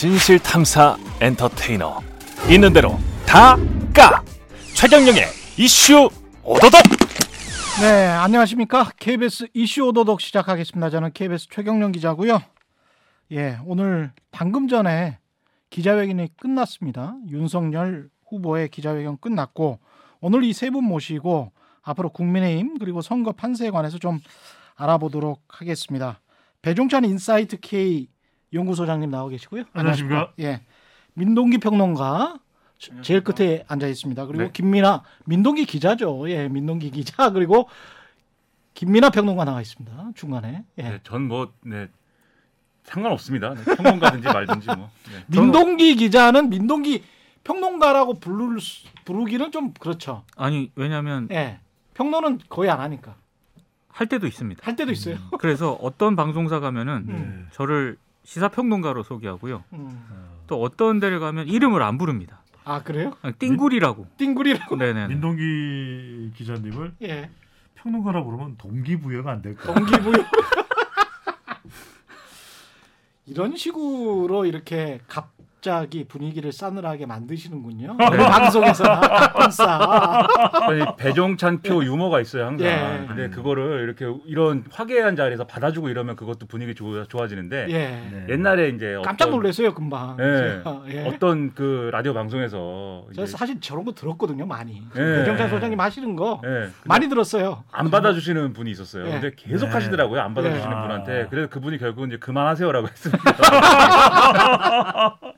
진실 탐사 엔터테이너 있는 대로 다 까 최경영의 이슈 오도독 네, 안녕하십니까. KBS 이슈 오도독 시작하겠습니다. 저는 KBS 최경련 기자고요. 예, 오늘 방금 전에 기자회견이 끝났습니다. 윤석열 후보의 기자회견 끝났고 오늘 이 세 분 모시고 앞으로 국민의힘 그리고 선거 판세에 관해서 좀 알아보도록 하겠습니다. 배종찬 인사이트 K 연구소장님 나와 계시고요. 안녕하십니까? 예. 민동기 평론가 제일 끝에 앉아 있습니다. 그리고 네. 김민하 민동기 기자죠. 예, 민동기 기자 그리고 김민하 평론가 나와 있습니다. 중간에. 예. 네, 전뭐 네, 상관없습니다. 네, 평론가든지 말든지 뭐. 네. 민동기 기자는 민동기 평론가라고 부를 수- 부르기는 좀 그렇죠. 아니 왜냐하면 예. 평론은 거의 안 하니까 할 때도 있습니다. 할 때도 있어요. 그래서 어떤 방송사 가면은 음. 저를 시사평론가로 소개하고요. 음. 또 어떤 데를 가면 이름을 안 부릅니다. 아 그래요? 그냥 띵구리라고. 띵구리라고. 네네. 민동기 기자님을 예. 평론가라 부르면 동기부여가 안 될까? 동기부여. 이런 식으로 이렇게 갑 자기 분위기를 싸늘하게 만드시는군요. 네. 방송에서나 가끔싸. 아니, 배종찬 표 유머가 있어요 항상. 예. 근데 그거를 이렇게 이런 화기애애한 자리에서 받아주고 이러면 그것도 분위기 좋아, 좋아지는데 예. 네. 옛날에 이제 깜짝 놀랐어요 금방. 예. 제가. 예. 어떤 그 라디오 방송에서 저 이제, 사실 저런 거 들었거든요 많이. 예. 배정찬 소장님 하시는 거 예, 많이 들었어요. 안 받아주시는 분이 있었어요. 예. 근데 계속 네. 하시더라고요. 안 받아주시는 예. 분한테. 그래서 그분이 결국은 이제 그만하세요라고 했습니다.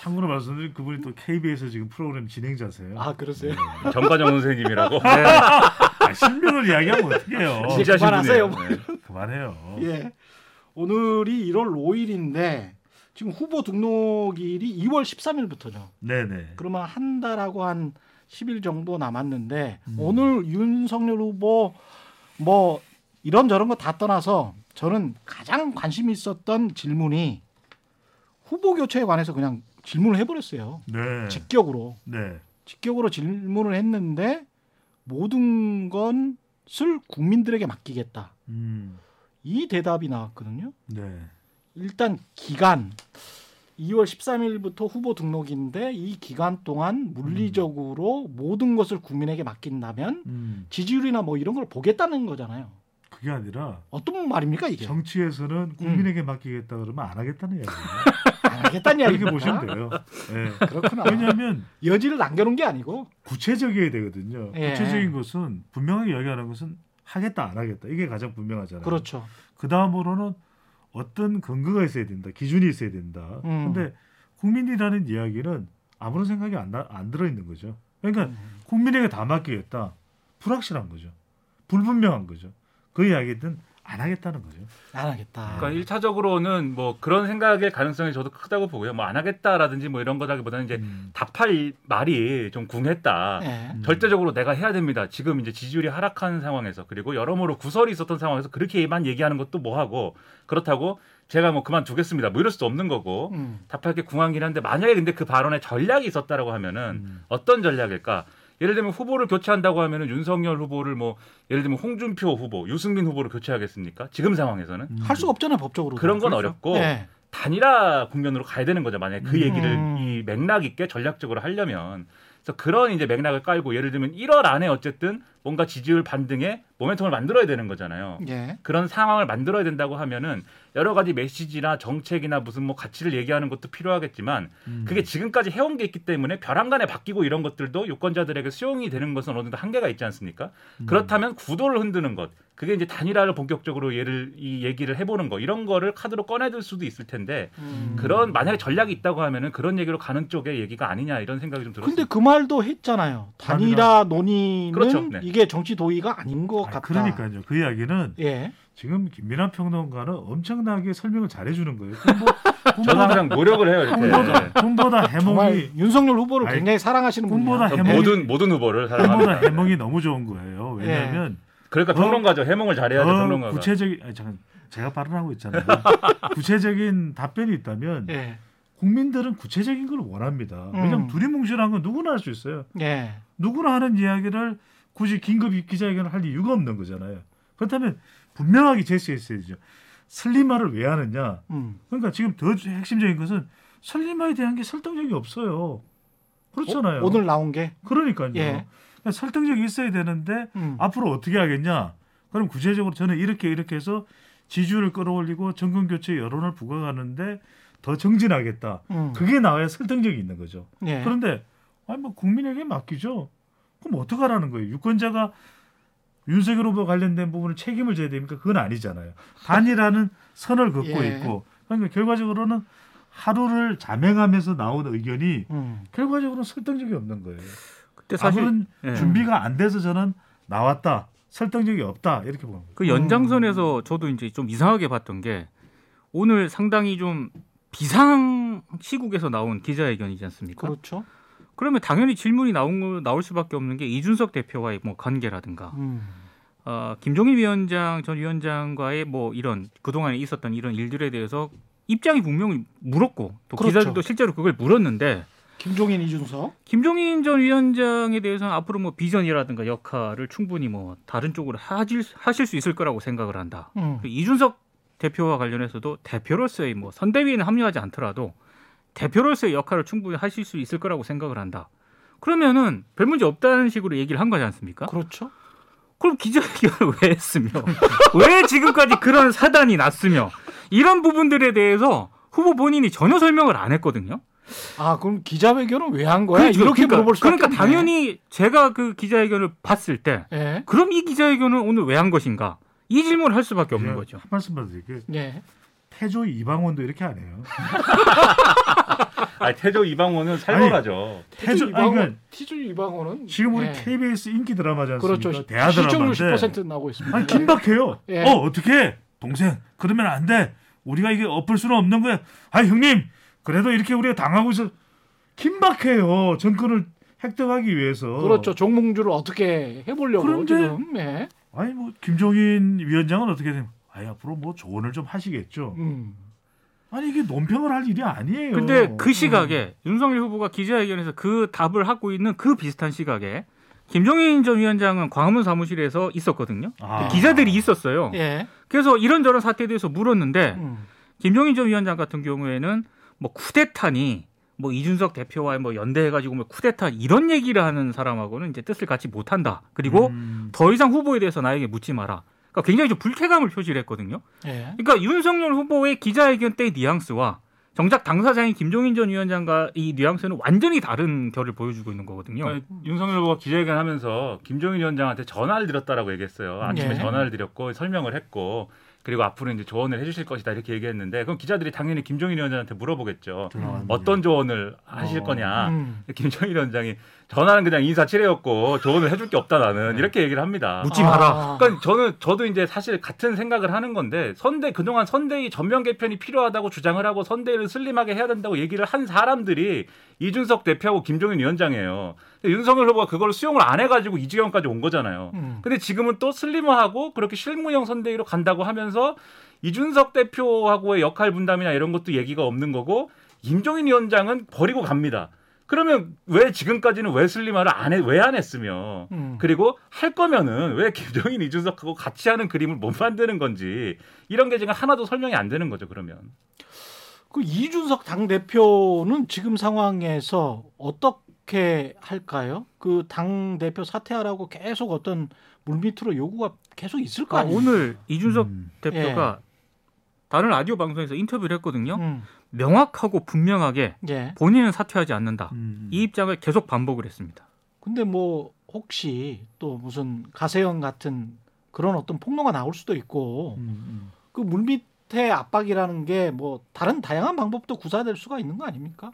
참고로 말씀드리면 그분이 또 KBS 지금 프로그램 진행자세요. 아 그러세요? 정관영 선생님이라고. 아, 실명을 이야기하면 어떡해요? 진짜 그만하세요. 신분이에요. 네. 그만해요. 예. 오늘이 1월 5일인데 지금 후보 등록일이 2월 13일부터죠. 네네. 그러면 한 달하고 한 10일 정도 남았는데 음. 오늘 윤석열 후보 뭐 이런 저런 거 다 떠나서 저는 가장 관심 있었던 질문이 후보 교체에 관해서 그냥 질문을 해버렸어요. 네. 직격으로 네. 직격으로 질문을 했는데 모든 것을 국민들에게 맡기겠다. 음. 이 대답이 나왔거든요. 네. 일단 기간 2월 13일부터 후보 등록인데 이 기간 동안 물리적으로 모든 것을 국민에게 맡긴다면 음. 지지율이나 뭐 이런 걸 보겠다는 거잖아요. 그게 아니라 어떤 말입니까 이게? 정치에서는 국민에게 맡기겠다 그러면 안 하겠다는 얘기예요. 안 하겠다는 이야기 그렇게 보시면 돼요. 네. 그렇구나. 왜냐하면 여지를 남겨놓은 게 아니고. 구체적이어야 되거든요. 예. 구체적인 것은 분명하게 이야기하는 것은 하겠다 안 하겠다 이게 가장 분명하잖아요. 그렇죠. 그 다음으로는 어떤 근거가 있어야 된다, 기준이 있어야 된다. 음. 근데 국민이라는 이야기는 아무런 생각이 안, 나- 안 들어 있는 거죠. 그러니까 음. 국민에게 다 맡기겠다, 불확실한 거죠, 불분명한 거죠. 그 이야기는 안 하겠다는 거죠. 안 하겠다. 그러니까 1차적으로는 뭐 그런 생각의 가능성이 저도 크다고 보고요. 뭐 안 하겠다라든지 뭐 이런 거다기보다는 이제 음. 답할 말이 좀 궁했다. 예. 음. 절대적으로 내가 해야 됩니다. 지금 이제 지지율이 하락한 상황에서 그리고 여러모로 구설이 있었던 상황에서 그렇게만 얘기하는 것도 뭐하고 그렇다고 제가 뭐 그만두겠습니다. 뭐 이럴 수도 없는 거고 음. 답할 게 궁한긴 한데 만약에 근데 그 발언에 전략이 있었다라고 하면은 음. 어떤 전략일까? 예를 들면 후보를 교체한다고 하면은 윤석열 후보를 뭐 예를 들면 홍준표 후보, 유승민 후보를 교체하겠습니까? 지금 상황에서는 음. 할 수가 없잖아요 법적으로. 그런 건 어렵고 예. 단일화 국면으로 가야 되는 거죠. 만약에 그 음. 얘기를 이 맥락 있게 전략적으로 하려면. 그래서 그런 이제 맥락을 깔고 예를 들면 1월 안에 어쨌든 뭔가 지지율 반등에 모멘텀을 만들어야 되는 거잖아요. 예. 그런 상황을 만들어야 된다고 하면은 여러 가지 메시지나 정책이나 무슨 뭐 가치를 얘기하는 것도 필요하겠지만 음. 그게 지금까지 해온 게 있기 때문에 벼랑간에 바뀌고 이런 것들도 유권자들에게 수용이 되는 것은 어느 정도 한계가 있지 않습니까? 음. 그렇다면 구도를 흔드는 것, 그게 이제 단일화를 본격적으로 얘를 이 얘기를 해보는 거 이런 거를 카드로 꺼내들 수도 있을 텐데 음. 그런 만약에 전략이 있다고 하면은 그런 얘기로 가는 쪽의 얘기가 아니냐 이런 생각이 좀 들었어요. 근데 그 말도 했잖아요. 단일화 논의는 그렇죠. 네. 이게 정치 도의가 아닌 것 아, 같다. 그러니까요. 그 이야기는 예. 지금 김민하 평론가는 엄청나게 설명을 잘해주는 거예요. 꿈보, 저는 항상 노력을 해요 이렇게. 꿈보다, 네. 해몽이 윤석열 후보를 아니, 굉장히 사랑하시는 분이야. 해몽이- 모든 모든 후보를 꿈보다 사랑합니다. 해몽이 너무 좋은 거예요. 왜냐하면 그러니까 더- 평론가죠. 해몽을 잘해야죠 더 평론가가. 구체적인 아니, 잠깐 제가 발언하고 있잖아요. 구체적인 답변이 있다면 예. 국민들은 구체적인 걸 원합니다. 왜냐하면 음. 두리뭉실한 건 누구나 할 수 있어요. 예. 누구나 하는 이야기를 굳이 긴급 기자회견을 할 이유가 없는 거잖아요. 그렇다면 분명하게 제시했어야죠. 슬림화를 왜 하느냐? 음. 그러니까 지금 더 핵심적인 것은 슬림화에 대한 게 설득력이 없어요. 그렇잖아요. 어, 오늘 나온 게 그러니까요. 예. 그러니까 설득력이 있어야 되는데 음. 앞으로 어떻게 하겠냐? 그럼 구체적으로 저는 이렇게 이렇게 해서 지지율을 끌어올리고 정권 교체 여론을 부각하는데 더 정진하겠다. 음. 그게 나와야 설득력이 있는 거죠. 예. 그런데 아니 뭐 국민에게 맡기죠. 그럼 어떡하라는 거예요? 유권자가 윤석열 후보 관련된 부분을 책임을 져야 됩니까? 그건 아니잖아요. 단이라는 선을 긋고 예. 있고 그러니까 결과적으로는 하루를 자맹하면서 나온 의견이 음. 결과적으로 설득력이 없는 거예요. 그때 사실 아무런 예. 준비가 안 돼서 저는 나왔다. 설득력이 없다. 이렇게 보는 거예요. 그 연장선에서 저도 이제 좀 이상하게 봤던 게 오늘 상당히 좀 비상 시국에서 나온 기자회견이지 않습니까? 그렇죠. 그러면 당연히 질문이 나온 나올 수밖에 없는 게 이준석 대표와의 뭐 관계라든가 음. 어, 김종인 위원장 전 위원장과의 뭐 이런 그동안에 있었던 이런 일들에 대해서 입장이 분명히 물었고 또 그렇죠. 기자들도 실제로 그걸 물었는데 김종인 이준석. 김종인 전 위원장에 대해서는 앞으로 뭐 비전이라든가 역할을 충분히 뭐 다른 쪽으로 하실, 하실 수 있을 거라고 생각을 한다. 음. 이준석 대표와 관련해서도 대표로서의 뭐 선대위에는 합류하지 않더라도 대표로서의 역할을 충분히 하실 수 있을 거라고 생각을 한다. 그러면은 별 문제 없다는 식으로 얘기를 한 거지 않습니까? 그렇죠. 그럼 기자회견을 왜 했으며 왜 지금까지 그런 사단이 났으며 이런 부분들에 대해서 후보 본인이 전혀 설명을 안 했거든요. 아 그럼 기자회견은 왜 한 거야? 그렇죠. 이렇게 그러니까, 물어볼 수밖에 그러니까 없네. 당연히 제가 그 기자회견을 봤을 때 예. 그럼 이 기자회견은 오늘 왜 한 것인가 이 질문을 할 수밖에 없는 거죠. 한 말씀만 드릴게요. 예. 태조 이방원도 이렇게 안 해요. 아니, 태조 이방원은 살벌하죠. 태조 이방원, 그러니까 티주 이방원은 지금 우리 예. KBS 인기 드라마지 않습니까? 그렇죠. 대하 시청률 드라마인데 10% 나오고 있습니다. 아니 긴박해요. 예. 어 어떻게 동생 그러면 안 돼. 우리가 이게 엎을 수는 없는 거야. 아 형님 그래도 이렇게 우리가 당하고 있어 긴박해요. 정권을 획득하기 위해서. 그렇죠. 종몽주를 어떻게 해보려고 그런데- 지금. 예. 아니 뭐 김종인 위원장은 어떻게 되면 앞으로 뭐 조언을 좀 하시겠죠. 음. 아니 이게 논평을 할 일이 아니에요. 근데 그 시각에 윤석열 후보가 기자회견에서 그 답을 하고 있는 그 비슷한 시각에 김종인 전 위원장은 광화문 사무실에서 있었거든요. 아. 기자들이 있었어요. 예. 그래서 이런저런 사태에 대해서 물었는데 음. 김종인 전 위원장 같은 경우에는 뭐 쿠데타니 뭐 이준석 대표와 뭐 연대해가지고 뭐 쿠데타 이런 얘기를 하는 사람하고는 이제 뜻을 같이 못한다. 그리고 음. 더 이상 후보에 대해서 나에게 묻지 마라. 그러니까 굉장히 좀 불쾌감을 표시를 했거든요. 예. 그러니까 윤석열 후보의 기자회견 때 뉘앙스와 정작 당사자인 김종인 전 위원장과 이 뉘앙스는 완전히 다른 결을 보여주고 있는 거거든요. 그러니까 윤석열 후보가 기자회견 하면서 김종인 위원장한테 전화를 드렸다라고 얘기했어요. 아침에 예. 전화를 드렸고 설명을 했고 그리고 앞으로 이제 조언을 해주실 것이다 이렇게 얘기했는데 그럼 기자들이 당연히 김종인 위원장한테 물어보겠죠. 들어가는 어떤 조언을 하실 어. 거냐. 음. 김종인 위원장이 전화는 그냥 인사치레였고 조언을 해줄 게 없다 나는 네. 이렇게 얘기를 합니다. 묻지 마라. 아. 그러니까 저는 저도 이제 사실 같은 생각을 하는 건데 선대 그동안 선대위 전면 개편이 필요하다고 주장을 하고 선대위를 슬림하게 해야 된다고 얘기를 한 사람들이 이준석 대표하고 김종인 위원장이에요. 근데 윤석열 후보가 그걸 수용을 안 해가지고 이 지경까지 온 거잖아요. 음. 근데 지금은 또 슬림화하고 그렇게 실무형 선대위로 간다고 하면서 이준석 대표하고의 역할 분담이나 이런 것도 얘기가 없는 거고 김종인 위원장은 버리고 갑니다. 그러면 왜 지금까지는 왜 슬림화를 안 해, 왜 안 했으며 음. 그리고 할 거면은 왜 김종인 이준석하고 같이 하는 그림을 못 만드는 건지 이런 게 지금 하나도 설명이 안 되는 거죠 그러면 그 이준석 당 대표는 지금 상황에서 어떻게 할까요? 그 당 대표 사퇴하라고 계속 어떤 물밑으로 요구가 계속 있을 거 그러니까 아니에요? 오늘 이준석 음. 대표가 다른 라디오 방송에서 인터뷰를 했거든요. 음. 명확하고 분명하게 예. 본인은 사퇴하지 않는다. 음. 이 입장을 계속 반복을 했습니다. 근데 뭐 혹시 또 무슨 가세형 같은 그런 어떤 폭로가 나올 수도 있고 음, 음. 그 물밑의 압박이라는 게 뭐 다른 다양한 방법도 구사될 수가 있는 거 아닙니까?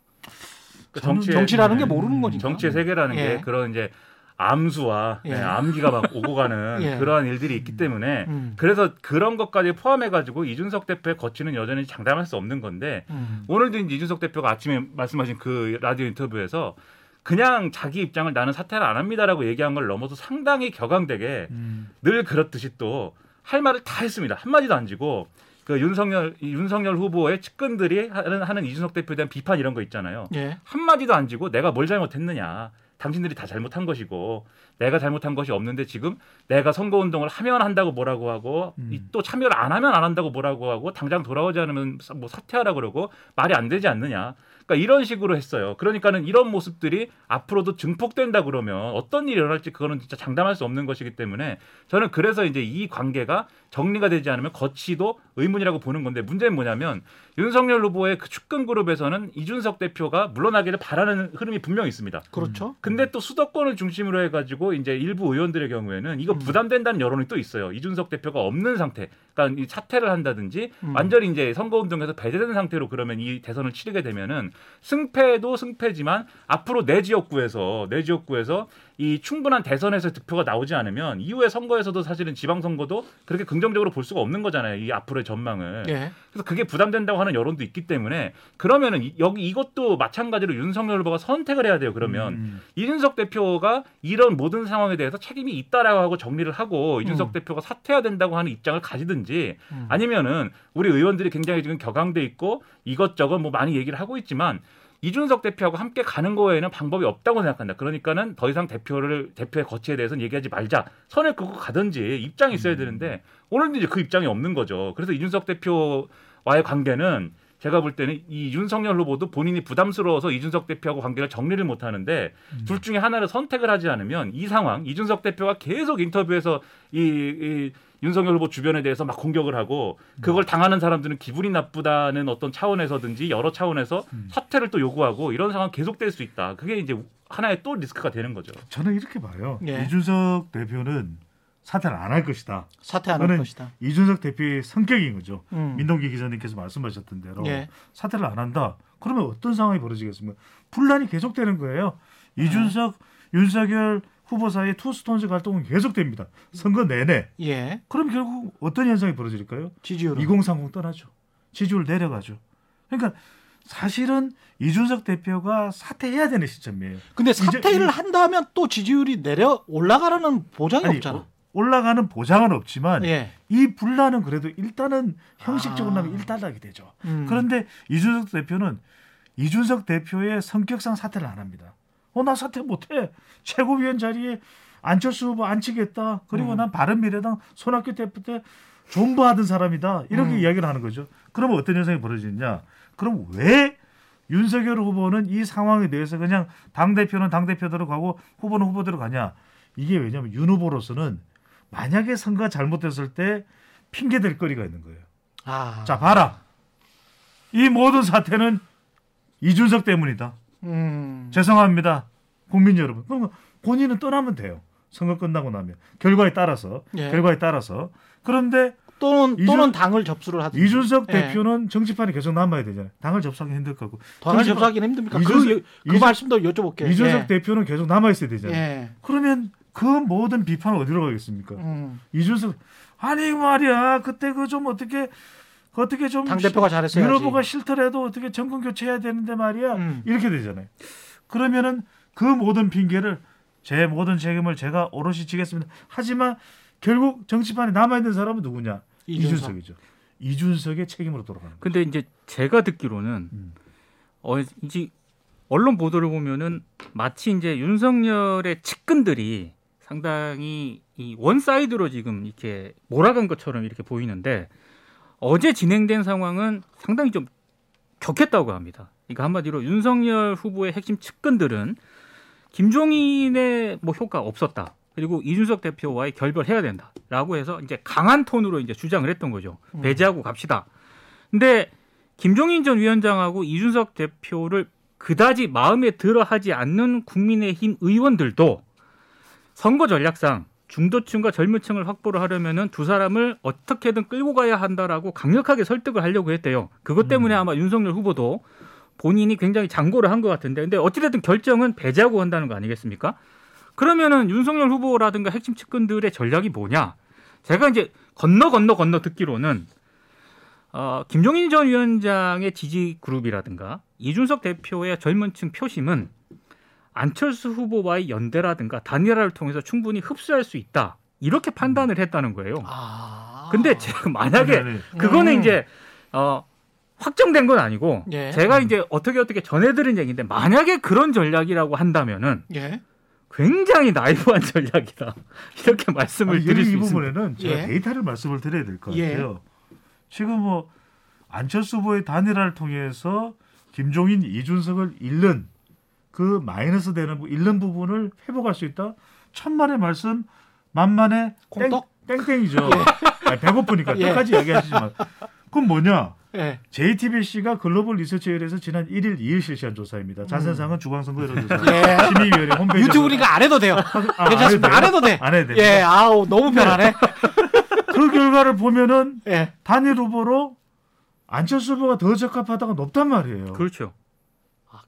그 정치의- 정치라는 게 네. 모르는 거니까. 정치의 세계라는 예. 게 그런 이제 암수와 예. 네, 암기가 막 오고 가는 예. 그러한 일들이 있기 때문에 음. 그래서 그런 것까지 포함해 가지고 이준석 대표의 거치는 여전히 장담할 수 없는 건데 음. 오늘도 이준석 대표가 아침에 말씀하신 그 라디오 인터뷰에서 그냥 자기 입장을 나는 사퇴를 안 합니다라고 얘기한 걸 넘어서 상당히 격앙되게 음. 늘 그렇듯이 또 할 말을 다 했습니다. 한 마디도 안 지고 그 윤석열 이 윤석열 후보의 측근들이 하는, 하는 이준석 대표에 대한 비판 이런 거 있잖아요. 예. 한 마디도 안 지고 내가 뭘 잘못했느냐 당신들이 다 잘못한 것이고 내가 잘못한 것이 없는데 지금 내가 선거 운동을 하면 한다고 뭐라고 하고 음. 이- 또 참여를 안 하면 안 한다고 뭐라고 하고 당장 돌아오지 않으면 사- 뭐 사퇴하라 그러고 말이 안 되지 않느냐. 그러니까 이런 식으로 했어요. 그러니까는 이런 모습들이 앞으로도 증폭된다 그러면 어떤 일이 일어날지 그거는 진짜 장담할 수 없는 것이기 때문에 저는 그래서 이제 이 관계가 정리가 되지 않으면 거치도 의문이라고 보는 건데 문제는 뭐냐면 윤석열 후보의 그 축근 그룹에서는 이준석 대표가 물러나기를 바라는 흐름이 분명히 있습니다. 그렇죠. 근데 또 수도권을 중심으로 해가지고 이제 일부 의원들의 경우에는 이거 음. 부담된다는 여론이 또 있어요. 이준석 대표가 없는 상태, 그러니까 이 사퇴를 한다든지 음. 완전히 이제 선거운동에서 배제된 상태로 그러면 이 대선을 치르게 되면은 승패도 승패지만 앞으로 내 지역구에서 내 지역구에서 이 충분한 대선에서 득표가 나오지 않으면 이후에 선거에서도 사실은 지방선거도 그렇게 긍정적으로 볼 수가 없는 거잖아요. 이 앞으로의 전망을. 예. 그래서 그게 부담된다고 하는 여론도 있기 때문에 그러면은 이- 여기 이것도 마찬가지로 윤석열 후보가 선택을 해야 돼요. 그러면 음. 이준석 대표가 이런 모든 상황에 대해서 책임이 있다라고 하고 정리를 하고 이준석 음. 대표가 사퇴해야 된다고 하는 입장을 가지든지 음. 아니면은 우리 의원들이 굉장히 지금 격앙돼 있고 이것저것 뭐 많이 얘기를 하고 있지만 이준석 대표하고 함께 가는 거에는 방법이 없다고 생각한다. 그러니까는 더 이상 대표를 대표의 거치에 대해서는 얘기하지 말자. 선을 긋고 가든지 입장이 있어야 음. 되는데 오늘도 이제 그 입장이 없는 거죠. 그래서 이준석 대표와의 관계는 제가 볼 때는 이 윤석열 후보도 본인이 부담스러워서 이준석 대표하고 관계를 정리를 못 하는데 음. 둘 중에 하나를 선택을 하지 않으면 이 상황 이준석 대표가 계속 인터뷰에서 이, 이 윤석열 후보 주변에 대해서 막 공격을 하고 그걸 당하는 사람들은 기분이 나쁘다는 어떤 차원에서든지 여러 차원에서 음. 사퇴를 또 요구하고 이런 상황 계속될 수 있다. 그게 이제 하나의 또 리스크가 되는 거죠. 저는 이렇게 봐요. 예. 이준석 대표는 사퇴를 안 할 것이다. 사퇴 안 할 것이다. 이준석 대표의 성격인 거죠. 음. 민동기 기자님께서 말씀하셨던 대로 예. 사퇴를 안 한다. 그러면 어떤 상황이 벌어지겠습니까? 분란이 계속되는 거예요. 이준석, 윤석열 후보 사이의 투스톤즈 갈등은 계속됩니다. 선거 내내. 예. 그럼 결국 어떤 현상이 벌어질까요? 지지율은 2030 떠나죠. 지지율 내려가죠. 그러니까 사실은 이준석 대표가 사퇴해야 되는 시점이에요. 근데 사퇴를 이- 한다면 또 지지율이 내려 올라가라는 보장이 아니, 없잖아. 어, 올라가는 보장은 없지만 예. 이 분란은 그래도 일단은 형식적으로 아. 하면 일단락이 되죠. 음. 그런데 이준석 대표는 이준석 대표의 성격상 사퇴를 안 합니다. 어, 나 사퇴 못해. 최고위원 자리에 안철수 후보 앉히겠다. 그리고 음. 난 바른미래당 손학규 대표 때 존버하던 사람이다. 이렇게 음. 이야기를 하는 거죠. 그러면 어떤 현상이 벌어지느냐? 그럼 왜 윤석열 후보는 이 상황에 대해서 그냥 당 대표는 당 대표대로 가고 후보는 후보대로 가냐? 이게 왜냐하면 윤 후보로서는 만약에 선거가 잘못됐을 때 핑계 댈 거리가 있는 거예요. 아. 자 봐라 이 모든 사태는 이준석 때문이다 음. 죄송합니다 국민 여러분 그럼 본인은 떠나면 돼요 선거 끝나고 나면 결과에 따라서 예. 결과에 따라서 그런데 또는 이준- 또는 당을 접수를 하든지. 이준석 예. 대표는 정치판에 계속 남아야 되잖아요 당을 접수하기 힘들 거고 당을 접수하기는 힘듭니까? 이준석- 그, 그 말씀도 여쭤볼게요. 이준석 예. 대표는 계속 남아 있어야 되잖아요 예. 그러면 그 모든 비판은 어디로 가겠습니까 음. 이준석 아니 말이야 그때 그 좀 어떻게 그 어떻게 좀 당 대표가 잘했어야지. 윤 후보가 싫더라도 어떻게 정권 교체해야 되는데 말이야 음. 이렇게 되잖아요. 그러면은 그 모든 핑계를 제 모든 책임을 제가 오롯이 지겠습니다. 하지만 결국 정치판에 남아 있는 사람은 누구냐? 이준석. 이준석이죠. 이준석의 책임으로 돌아가는. 근데 이제 제가 듣기로는 음. 어 이제 언론 보도를 보면은 마치 이제 윤석열의 측근들이 상당히 이 one side로 지금 이렇게 몰아간 것처럼 이렇게 보이는데 어제 진행된 상황은 상당히 좀 격했다고 합니다. 그러니까 한마디로 윤석열 후보의 핵심 측근들은 김종인의 뭐 효과 없었다. 그리고 이준석 대표와의 결별해야 된다라고 해서 이제 강한 톤으로 이제 주장을 했던 거죠. 음. 배제하고 갑시다. 근데 김종인 전 위원장하고 이준석 대표를 그다지 마음에 들어 하지 않는 국민의힘 의원들도 선거 전략상 중도층과 젊은층을 확보를 하려면은 두 사람을 어떻게든 끌고 가야 한다라고 강력하게 설득을 하려고 했대요. 그것 때문에 음. 아마 윤석열 후보도 본인이 굉장히 장고를 한 것 같은데, 근데 어찌됐든 결정은 배제하고 한다는 거 아니겠습니까? 그러면은 윤석열 후보라든가 핵심 측근들의 전략이 뭐냐? 제가 이제 건너 건너 건너 듣기로는 어, 김종인 전 위원장의 지지 그룹이라든가 이준석 대표의 젊은층 표심은 안철수 후보와의 연대라든가 단일화를 통해서 충분히 흡수할 수 있다. 이렇게 판단을 했다는 거예요. 아. 근데 제가 만약에 아니, 아니. 그거는 음. 이제 어 확정된 건 아니고 예. 제가 이제 어떻게 어떻게 전해드린 얘기인데 만약에 그런 전략이라고 한다면은 예. 굉장히 나이브한 전략이다 이렇게 말씀을 아니, 드릴 이수 있습니다. 부분에는 제가 예. 데이터를 말씀을 드려야 될것 예. 같아요. 지금 뭐 안철수 후보의 단일화를 통해서 김종인, 이준석을 잃는 그 마이너스 되는 부- 잃는 부분을 회복할 수 있다. 천만의 말씀, 만만의 콩떡? 땡, 땡땡이죠. 아니, 배고프니까 예. 끝까지 이야기하시지만 그럼 뭐냐? 예. JTBC가 글로벌 리서치 회에서 지난 1일 2일 실시한 조사입니다. 자세상은 중앙선거 여론 조사 음. 예. 심의위원회 홈페이지 유튜브니까 안 해도 돼요. 아, 괜찮습니다. 안 해도 돼. 안 해도 돼. 예, 아우 너무 편하네. 그 결과를 보면은 예. 단일 후보로 안철수 후보가 더 적합하다가 높단 말이에요. 그렇죠.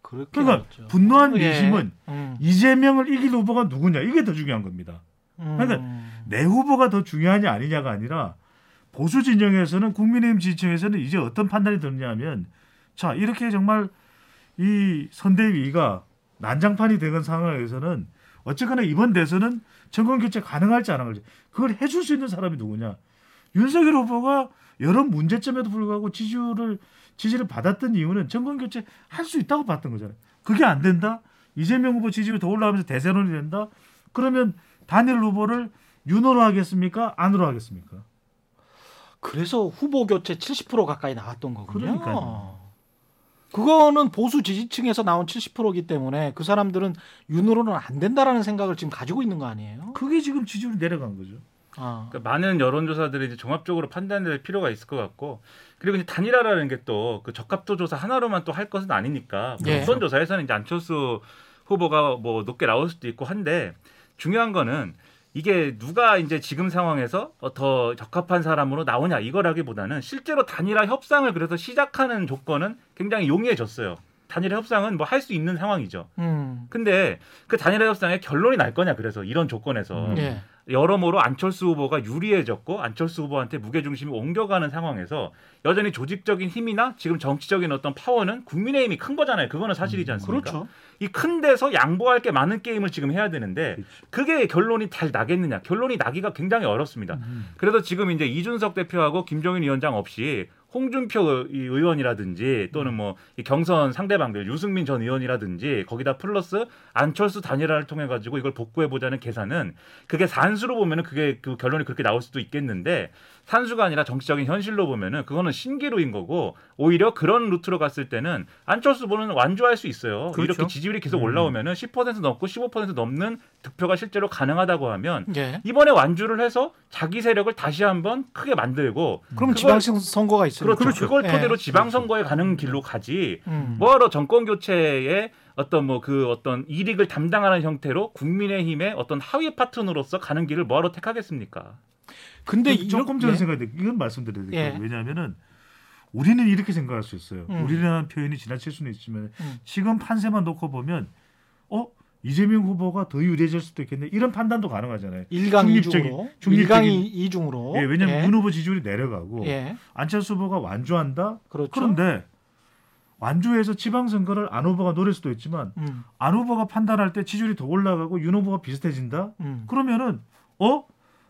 그러니까 나왔죠. 분노한 예. 민심은 음. 이재명을 이길 후보가 누구냐 이게 더 중요한 겁니다. 음. 그러니까 내 후보가 더 중요하냐 아니냐가 아니라 보수 진영에서는 국민의힘 지지층에서는 이제 어떤 판단이 드느냐면 자 이렇게 정말 이 선대위가 난장판이 되는 상황에서는 어쨌거나 이번 대선은 정권 교체 가능할지 안 할지 그걸 해줄 수 있는 사람이 누구냐 윤석열 후보가 여러 문제점에도 불구하고 지지율을 지지를 받았던 이유는 정권 교체 할 수 있다고 봤던 거잖아요. 그게 안 된다. 이재명 후보 지지율이 더 올라가면서 대세론이 된다. 그러면 단일 후보를 윤호로 하겠습니까? 안으로 하겠습니까? 그래서 후보 교체 70% 가까이 나왔던 거군요. 그러니까요. 그거는 보수 지지층에서 나온 70%이기 때문에 그 사람들은 윤으로는 안 된다라는 생각을 지금 가지고 있는 거 아니에요? 그게 지금 지지율이 내려간 거죠. 아. 그러니까 많은 여론조사들이 이제 종합적으로 판단될 필요가 있을 것 같고 그리고 이제 단일화라는 게 또 그 적합도 조사 하나로만 또 할 것은 아니니까 뭐 예. 어떤 조사에서는 이제 안철수 후보가 뭐 높게 나올 수도 있고 한데 중요한 거는 이게 누가 이제 지금 상황에서 어, 더 적합한 사람으로 나오냐 이거라기보다는 실제로 단일화 협상을 그래서 시작하는 조건은 굉장히 용이해졌어요. 단일화 협상은 뭐 할 수 있는 상황이죠. 음. 근데 그 단일화 협상의 결론이 날 거냐 그래서 이런 조건에서 음. 예. 여러모로 안철수 후보가 유리해졌고 안철수 후보한테 무게 중심이 옮겨가는 상황에서 여전히 조직적인 힘이나 지금 정치적인 어떤 파워는 국민의힘이 큰 거잖아요. 그거는 사실이지 않습니까? 그렇죠. 이 큰 데서 양보할 게 많은 게임을 지금 해야 되는데 그렇죠. 그게 결론이 잘 나겠느냐? 결론이 나기가 굉장히 어렵습니다. 음. 그래서 지금 이제 이준석 대표하고 김종인 위원장 없이 홍준표 이 의원이라든지 또는 뭐이 경선 상대방들 유승민 전 의원이라든지 거기다 플러스 안철수 단일화를 통해 가지고 이걸 복구해 보자는 계산은 그게 산수로 보면은 그게 그 결론이 그렇게 나올 수도 있겠는데 산수가 아니라 정치적인 현실로 보면은 그거는 신기루인 거고 오히려 그런 루트로 갔을 때는 안철수 후보는 완주할 수 있어요. 그렇죠. 이렇게 지지율이 계속 음. 올라오면은 10% 넘고 15% 넘는 득표가 실제로 가능하다고 하면 예. 이번에 완주를 해서 자기 세력을 다시 한번 크게 만들고 그럼 그걸- 지방 선거가 있으니까. 그렇죠. 그걸 예. 토대로 지방 선거에 가는 길로 가지. 음. 뭐하러 정권 교체에 어떤 뭐 그 어떤 이익을 담당하는 형태로 국민의힘의 어떤 하위 파트너로서 가는 길을 뭐하러 택하겠습니까? 근데 근데 조금 전에 예. 생각이 돼. 이건 말씀드려야 될 예. 거예요. 왜냐하면은 우리는 이렇게 생각할 수 있어요. 음. 우리라는 표현이 지나칠 수는 있지만 음. 지금 판세만 놓고 보면 어 이재명 후보가 더 유리해질 수도 있겠네. 이런 판단도 가능하잖아요. 일강 중립적인- 이중으로. 중립적인- 일강 이- 이중으로. 예, 왜냐하면 예. 윤 후보 지지율이 내려가고 예. 안철수 후보가 완주한다. 그렇죠. 그런데 완주해서 지방선거를 안 후보가 노릴 수도 있지만 음. 안 후보가 판단할 때 지지율이 더 올라가고 윤 후보가 비슷해진다. 음. 그러면은 어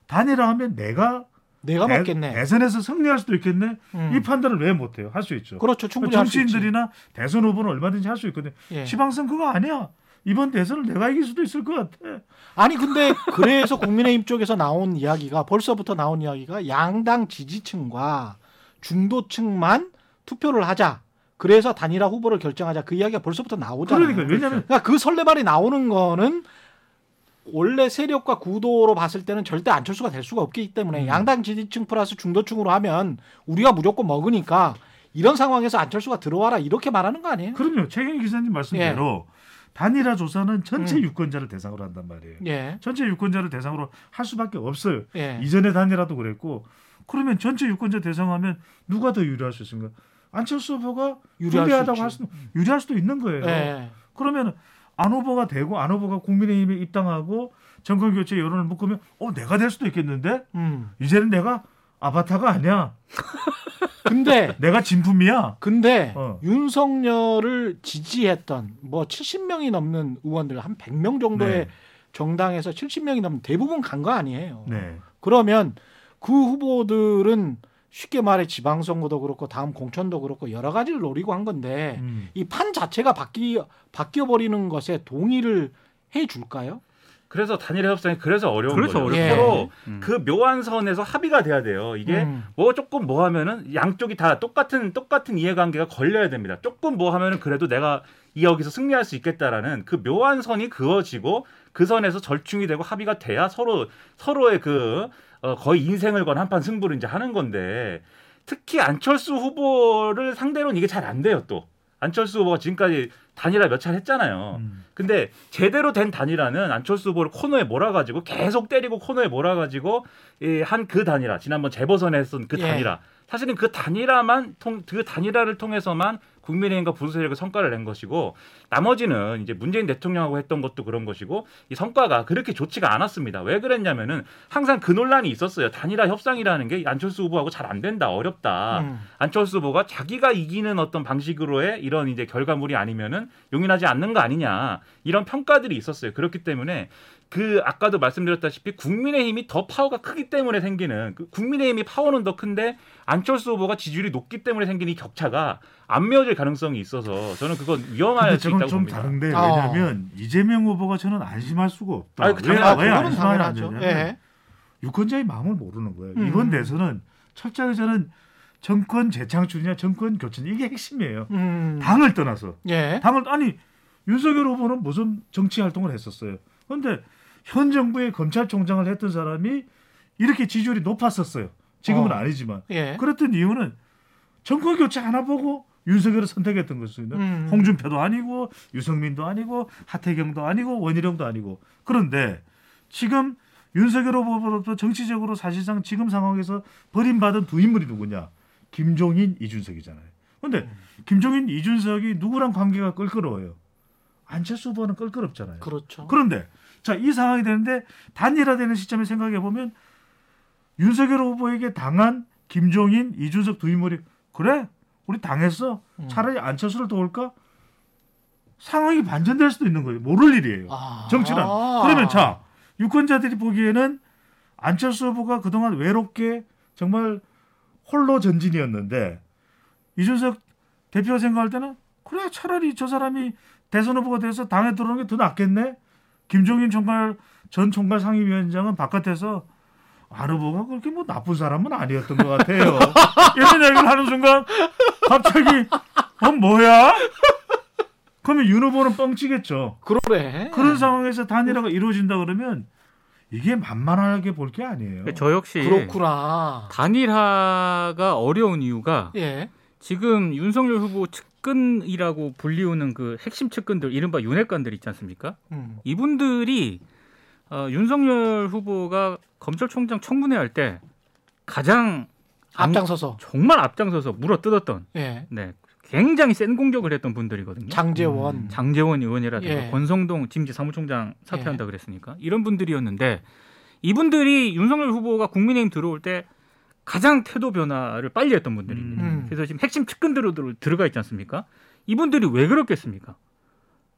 단일화 하면 내가 내가 대- 맞겠네. 대선에서 승리할 수도 있겠네. 음. 이 판단을 왜 못해요? 할 수 있죠. 그렇죠. 충분히. 정치인들이나 대선 후보는 얼마든지 할 수 있거든요. 예. 지방선거가 아니야. 이번 대선을 내가 이길 수도 있을 것 같아. 아니 근데 그래서 국민의힘 쪽에서 나온 이야기가 벌써부터 나온 이야기가 양당 지지층과 중도층만 투표를 하자. 그래서 단일화 후보를 결정하자. 그 이야기가 벌써부터 나오잖아요. 그러니까 왜냐하면 그러니까 그 설레발이 나오는 거는 원래 세력과 구도로 봤을 때는 절대 안철수가 될 수가 없기 때문에 음. 양당 지지층 플러스 중도층으로 하면 우리가 무조건 먹으니까 이런 상황에서 안철수가 들어와라 이렇게 말하는 거 아니에요? 그럼요. 최경 기자님 말씀대로 단일화 조사는 전체 음. 유권자를 대상으로 한단 말이에요. 예. 전체 유권자를 대상으로 할 수밖에 없어요. 예. 이전에 단일화도 그랬고 그러면 전체 유권자 대상하면 누가 더 유리할 수 있습니까? 안철수 후보가 수 유리하다고. 할 수는 유리할 수도 있는 거예요. 예. 그러면 안 후보가 되고 안 후보가 국민의힘에 입당하고 정권 교체 여론을 묶으면 어 내가 될 수도 있겠는데 음. 이제는 내가 아바타가 아니야. 근데 내가 진품이야. 근데 어. 윤석열을 지지했던 뭐 70명이 넘는 의원들 한 100명 정도의 네. 정당에서 70명이 넘는 대부분 간 거 아니에요. 네. 그러면 그 후보들은 쉽게 말해 지방선거도 그렇고 다음 공천도 그렇고 여러 가지를 노리고 한 건데 음. 이판 자체가 바뀌 바뀌어 버리는 것에 동의를 해 줄까요? 그래서 단일화 협상이 그래서 어려운 그래서 거죠. 어렵죠. 서로 음. 그 묘한 선에서 합의가 돼야 돼요. 이게 음. 뭐 조금 뭐 하면은 양쪽이 다 똑같은 똑같은 이해관계가 걸려야 됩니다. 조금 뭐 하면은 그래도 내가 이 여기서 승리할 수 있겠다라는 그 묘한 선이 그어지고 그 선에서 절충이 되고 합의가 돼야 서로 서로의 그 어, 거의 인생을 건 한판 승부를 이제 하는 건데 특히 안철수 후보를 상대로는 이게 잘 안 돼요 또 안철수 후보가 지금까지 단일화 몇 차례 했잖아요. 음. 근데 제대로 된 단일화는 안철수 후보를 코너에 몰아가지고 계속 때리고 코너에 몰아가지고 한그 단일화 지난번 재보선에 했던 그 예. 단일화 사실은 그 단일화만 통 그 단일화를 통해서만 국민의힘과 보수 세력의 성과를 낸 것이고 나머지는 이제 문재인 대통령하고 했던 것도 그런 것이고 이 성과가 그렇게 좋지가 않았습니다. 왜 그랬냐면은 항상 그 논란이 있었어요. 단일화 협상이라는 게 안철수 후보하고 잘 안 된다, 어렵다. 음. 안철수 후보가 자기가 이기는 어떤 방식으로의 이런 이제 결과물이 아니면은 용인하지 않는 거 아니냐 이런 평가들이 있었어요. 그렇기 때문에 그 아까도 말씀드렸다시피 국민의힘이 더 파워가 크기 때문에 생기는 그 국민의힘이 파워는 더 큰데 안철수 후보가 지지율이 높기 때문에 생긴 이 격차가 안 메워질 가능성이 있어서 저는 그건 위험할 근데 수 있다고 좀 봅니다. 다른데 아. 왜냐하면 이재명 후보가 저는 안심할 수가 없다. 아니, 그 왜, 당연하죠. 왜 그거는 안심하냐 당연하죠. 하냐면 예. 유권자의 마음을 모르는 거예요. 음. 이번 대선은 철저하게 저는 정권 재창출이냐 정권 교체냐 이게 핵심이에요. 음. 당을 떠나서 예. 당을 아니 윤석열 후보는 무슨 정치 활동을 했었어요. 그런데 현 정부의 검찰총장을 했던 사람이 이렇게 지지율이 높았었어요. 지금은 어. 아니지만 예. 그랬던 이유는 정권 교체 하나 보고 윤석열을 선택했던 것입니다. 음. 홍준표도 아니고 유승민도 아니고 하태경도 아니고 원희룡도 아니고 그런데 지금 윤석열 후보로부터 정치적으로 사실상 지금 상황에서 버림받은 두 인물이 누구냐? 김종인, 이준석이잖아요. 근데 음. 김종인, 이준석이 누구랑 관계가 껄끄러워요? 안철수 후보는 껄끄럽잖아요. 그렇죠. 그런데 자 이 상황이 되는데 단일화되는 시점에 생각해 보면 윤석열 후보에게 당한 김종인, 이준석 두 인물이 그래 우리 당했어 음. 차라리 안철수를 도울까 상황이 반전될 수도 있는 거예요 모를 일이에요 아. 정치란 그러면 자 유권자들이 보기에는 안철수 후보가 그동안 외롭게 정말 홀로 전진이었는데 이준석 대표가 생각할 때는 그래 차라리 저 사람이 대선 후보가 돼서 당에 들어오는 게 더 낫겠네. 김종인 총괄 전 총괄 상임위원장은 바깥에서 안 후보가 그렇게 뭐 나쁜 사람은 아니었던 것 같아요. 이런 얘기를 하는 순간 갑자기 어 뭐야? 그러면 윤 후보는 뻥치겠죠. 그러네. 그런 상황에서 단일화가 이루어진다 그러면 이게 만만하게 볼 게 아니에요. 그러니까 저 역시 그렇구나. 단일화가 어려운 이유가 예. 지금 윤석열 후보 측 근이라고 불리우는 그 핵심 측근들 이른바 윤핵관들 있지 않습니까? 음. 이분들이 어, 윤석열 후보가 검찰총장 청문회 할 때 가장 안- 앞장서서. 정말 앞장서서 물어 뜯었던 예. 네 굉장히 센 공격을 했던 분들이거든요. 장재원. 음. 장재원 의원이라든가 예. 권성동 지임지 사무총장 사퇴한다 그랬으니까 이런 분들이었는데 이분들이 윤석열 후보가 국민의힘 들어올 때 가장 태도 변화를 빨리 했던 분들입니다. 음. 그래서 지금 핵심 측근들로 들- 들어가 있지 않습니까? 이분들이 왜 그렇겠습니까?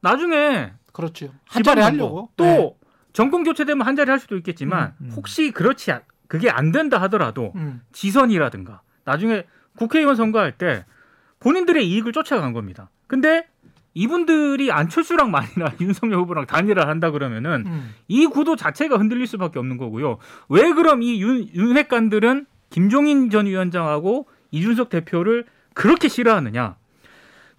나중에 그렇죠. 한 자리 하려고. 또 예. 정권 교체되면 한 자리 할 수도 있겠지만 음, 음. 혹시 그렇지 않- 그게 안 된다 하더라도 음. 지선이라든가 나중에 국회의원 선거할 때 본인들의 이익을 쫓아간 겁니다. 근데 이분들이 안철수랑 만이나 윤석열 후보랑 단일화 한다 그러면은 음. 이 구도 자체가 흔들릴 수밖에 없는 거고요. 왜 그럼 이 윤, 윤핵관들은 김종인 전 위원장하고 이준석 대표를 그렇게 싫어하느냐?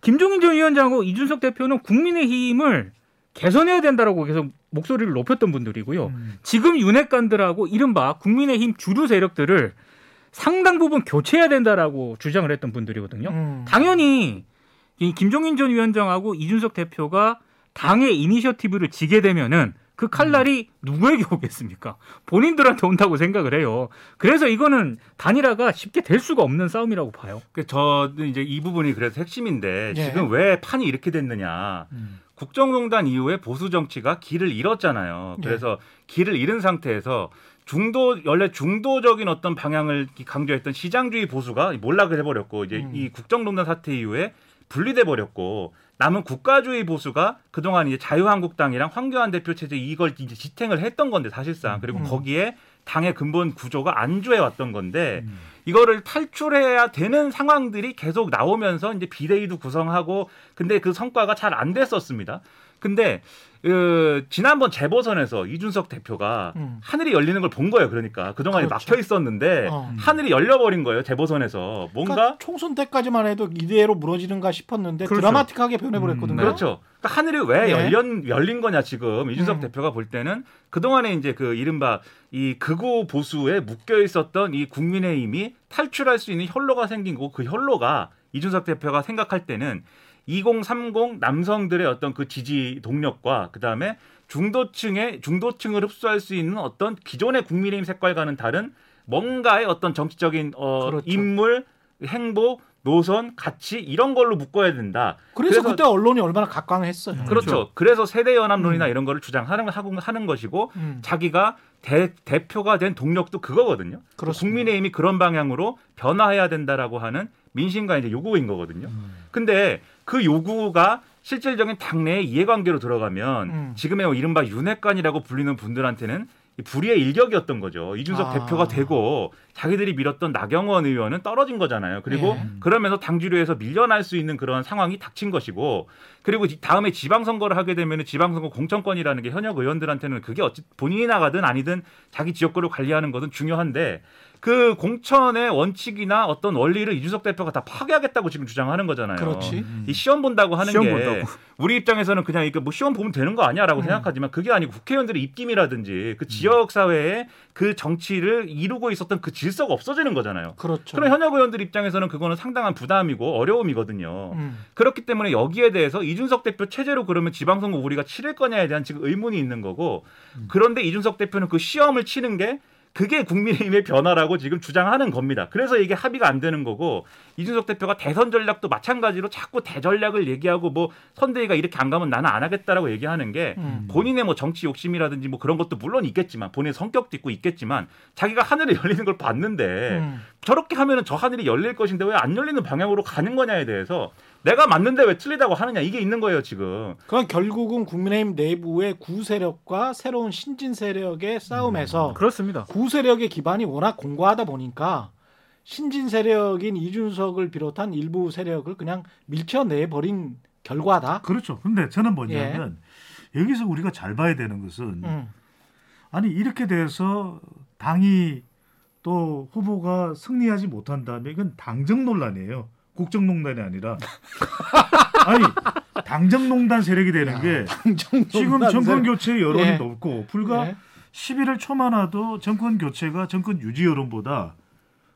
김종인 전 위원장하고 이준석 대표는 국민의힘을 개선해야 된다라고 계속 목소리를 높였던 분들이고요. 음. 지금 윤핵관들하고 이른바 국민의힘 주류 세력들을 상당 부분 교체해야 된다라고 주장을 했던 분들이거든요. 음. 당연히 이 김종인 전 위원장하고 이준석 대표가 당의 이니셔티브를 지게 되면은 그 칼날이 누구에게 오겠습니까? 본인들한테 온다고 생각을 해요. 그래서 이거는 단일화가 쉽게 될 수가 없는 싸움이라고 봐요. 그 저는 이제 이 부분이 그래서 핵심인데 예. 지금 왜 판이 이렇게 됐느냐. 음. 국정농단 이후에 보수 정치가 길을 잃었잖아요. 네. 그래서 길을 잃은 상태에서 중도 원래 중도적인 어떤 방향을 강조했던 시장주의 보수가 몰락을 해버렸고 이제 음. 이 국정농단 사태 이후에 분리돼 버렸고 남은 국가주의 보수가 그동안 이제 자유한국당이랑 황교안 대표 체제 이걸 이제 지탱을 했던 건데 사실상 그리고 음. 거기에 당의 근본 구조가 안주해 왔던 건데 음. 이거를 탈출해야 되는 상황들이 계속 나오면서 이제 비대위도 구성하고 근데 그 성과가 잘 안 됐었습니다. 근데 그 지난번 재보선에서 이준석 대표가 음. 하늘이 열리는 걸 본 거예요. 그러니까 그동안에 그렇죠. 막혀 있었는데 어. 하늘이 열려버린 거예요. 재보선에서 뭔가 그러니까 총선 때까지만 해도 이대로 무너지는가 싶었는데 그렇죠. 드라마틱하게 변해버렸거든요. 음, 그렇죠. 그러니까 하늘이 왜 네. 열린, 열린 거냐 지금 이준석 음. 대표가 볼 때는 그 동안에 이제 그 이른바 이 극우 보수에 묶여 있었던 이 국민의힘이 탈출할 수 있는 혈로가 생긴 거고 그 혈로가 이준석 대표가 생각할 때는 2030 남성들의 어떤 그 지지 동력과 그다음에 중도층의 중도층을 흡수할 수 있는 어떤 기존의 국민의힘 색깔과는 다른 뭔가의 어떤 정치적인 어 그렇죠. 인물, 행보, 노선, 가치 이런 걸로 묶어야 된다. 그래서, 그래서- 그때 언론이 얼마나 각광했어요. 그렇죠. 그래서 세대 연합론이나 음. 이런 거를 주장하는 하고 하는 것이고 음. 자기가 대, 대표가 된 동력도 그거거든요. 그렇습니다. 국민의힘이 그런 방향으로 변화해야 된다라고 하는 민심과 이제 요구인 거거든요. 음. 근데 그 요구가 실질적인 당내의 이해관계로 들어가면 음. 지금의 뭐 이른바 윤핵관이라고 불리는 분들한테는 이 불의의 일격이었던 거죠. 이준석 아. 대표가 되고 자기들이 밀었던 나경원 의원은 떨어진 거잖아요. 그리고 예. 그러면서 당주류에서 밀려날 수 있는 그런 상황이 닥친 것이고 그리고 이- 다음에 지방선거를 하게 되면 지방선거 공천권이라는 게 현역 의원들한테는 그게 어찌 본인이 나가든 아니든 자기 지역구를 관리하는 것은 중요한데 그 공천의 원칙이나 어떤 원리를 이준석 대표가 다 파괴하겠다고 지금 주장하는 거잖아요. 그렇지. 이 시험 본다고 하는 시험 게 본다고. 우리 입장에서는 그냥 이거 뭐 시험 보면 되는 거 아니야라고 음. 생각하지만 그게 아니고 국회의원들의 입김이라든지 그 지역 사회에 그 정치를 이루고 있었던 그 질서가 없어지는 거잖아요. 그렇죠. 그럼 현역 의원들 입장에서는 그거는 상당한 부담이고 어려움이거든요. 음. 그렇기 때문에 여기에 대해서 이준석 대표 체제로 그러면 지방선거 우리가 치를 거냐에 대한 지금 의문이 있는 거고 그런데 이준석 대표는 그 시험을 치는 게 그게 국민의힘의 변화라고 지금 주장하는 겁니다. 그래서 이게 합의가 안 되는 거고 이준석 대표가 대선 전략도 마찬가지로 자꾸 대전략을 얘기하고 뭐 선대위가 이렇게 안 가면 나는 안 하겠다라고 얘기하는 게 음. 본인의 뭐 정치 욕심이라든지 뭐 그런 것도 물론 있겠지만 본인의 성격도 있고 있겠지만 자기가 하늘이 열리는 걸 봤는데 음. 저렇게 하면은 저 하늘이 열릴 것인데 왜 안 열리는 방향으로 가는 거냐에 대해서 내가 맞는데 왜 틀리다고 하느냐 이게 있는 거예요 지금. 그건 결국은 국민의힘 내부의 구세력과 새로운 신진 세력의 싸움에서 그렇습니다. 구세력의 기반이 워낙 공고하다 보니까 신진 세력인 이준석을 비롯한 일부 세력을 그냥 밀쳐내 버린 결과다. 그렇죠. 근데 저는 뭐냐면 여기서 우리가 잘 봐야 되는 것은 예. 음. 아니 이렇게 돼서 당이 또 후보가 승리하지 못한다면 이건 당정 논란이에요. 국정농단이 아니라 아니 당정농단 세력이 되는 게 지금 정권 교체 여론이 예. 높고 불과 예. 11월 초만 와도 정권 교체가 정권 유지 여론보다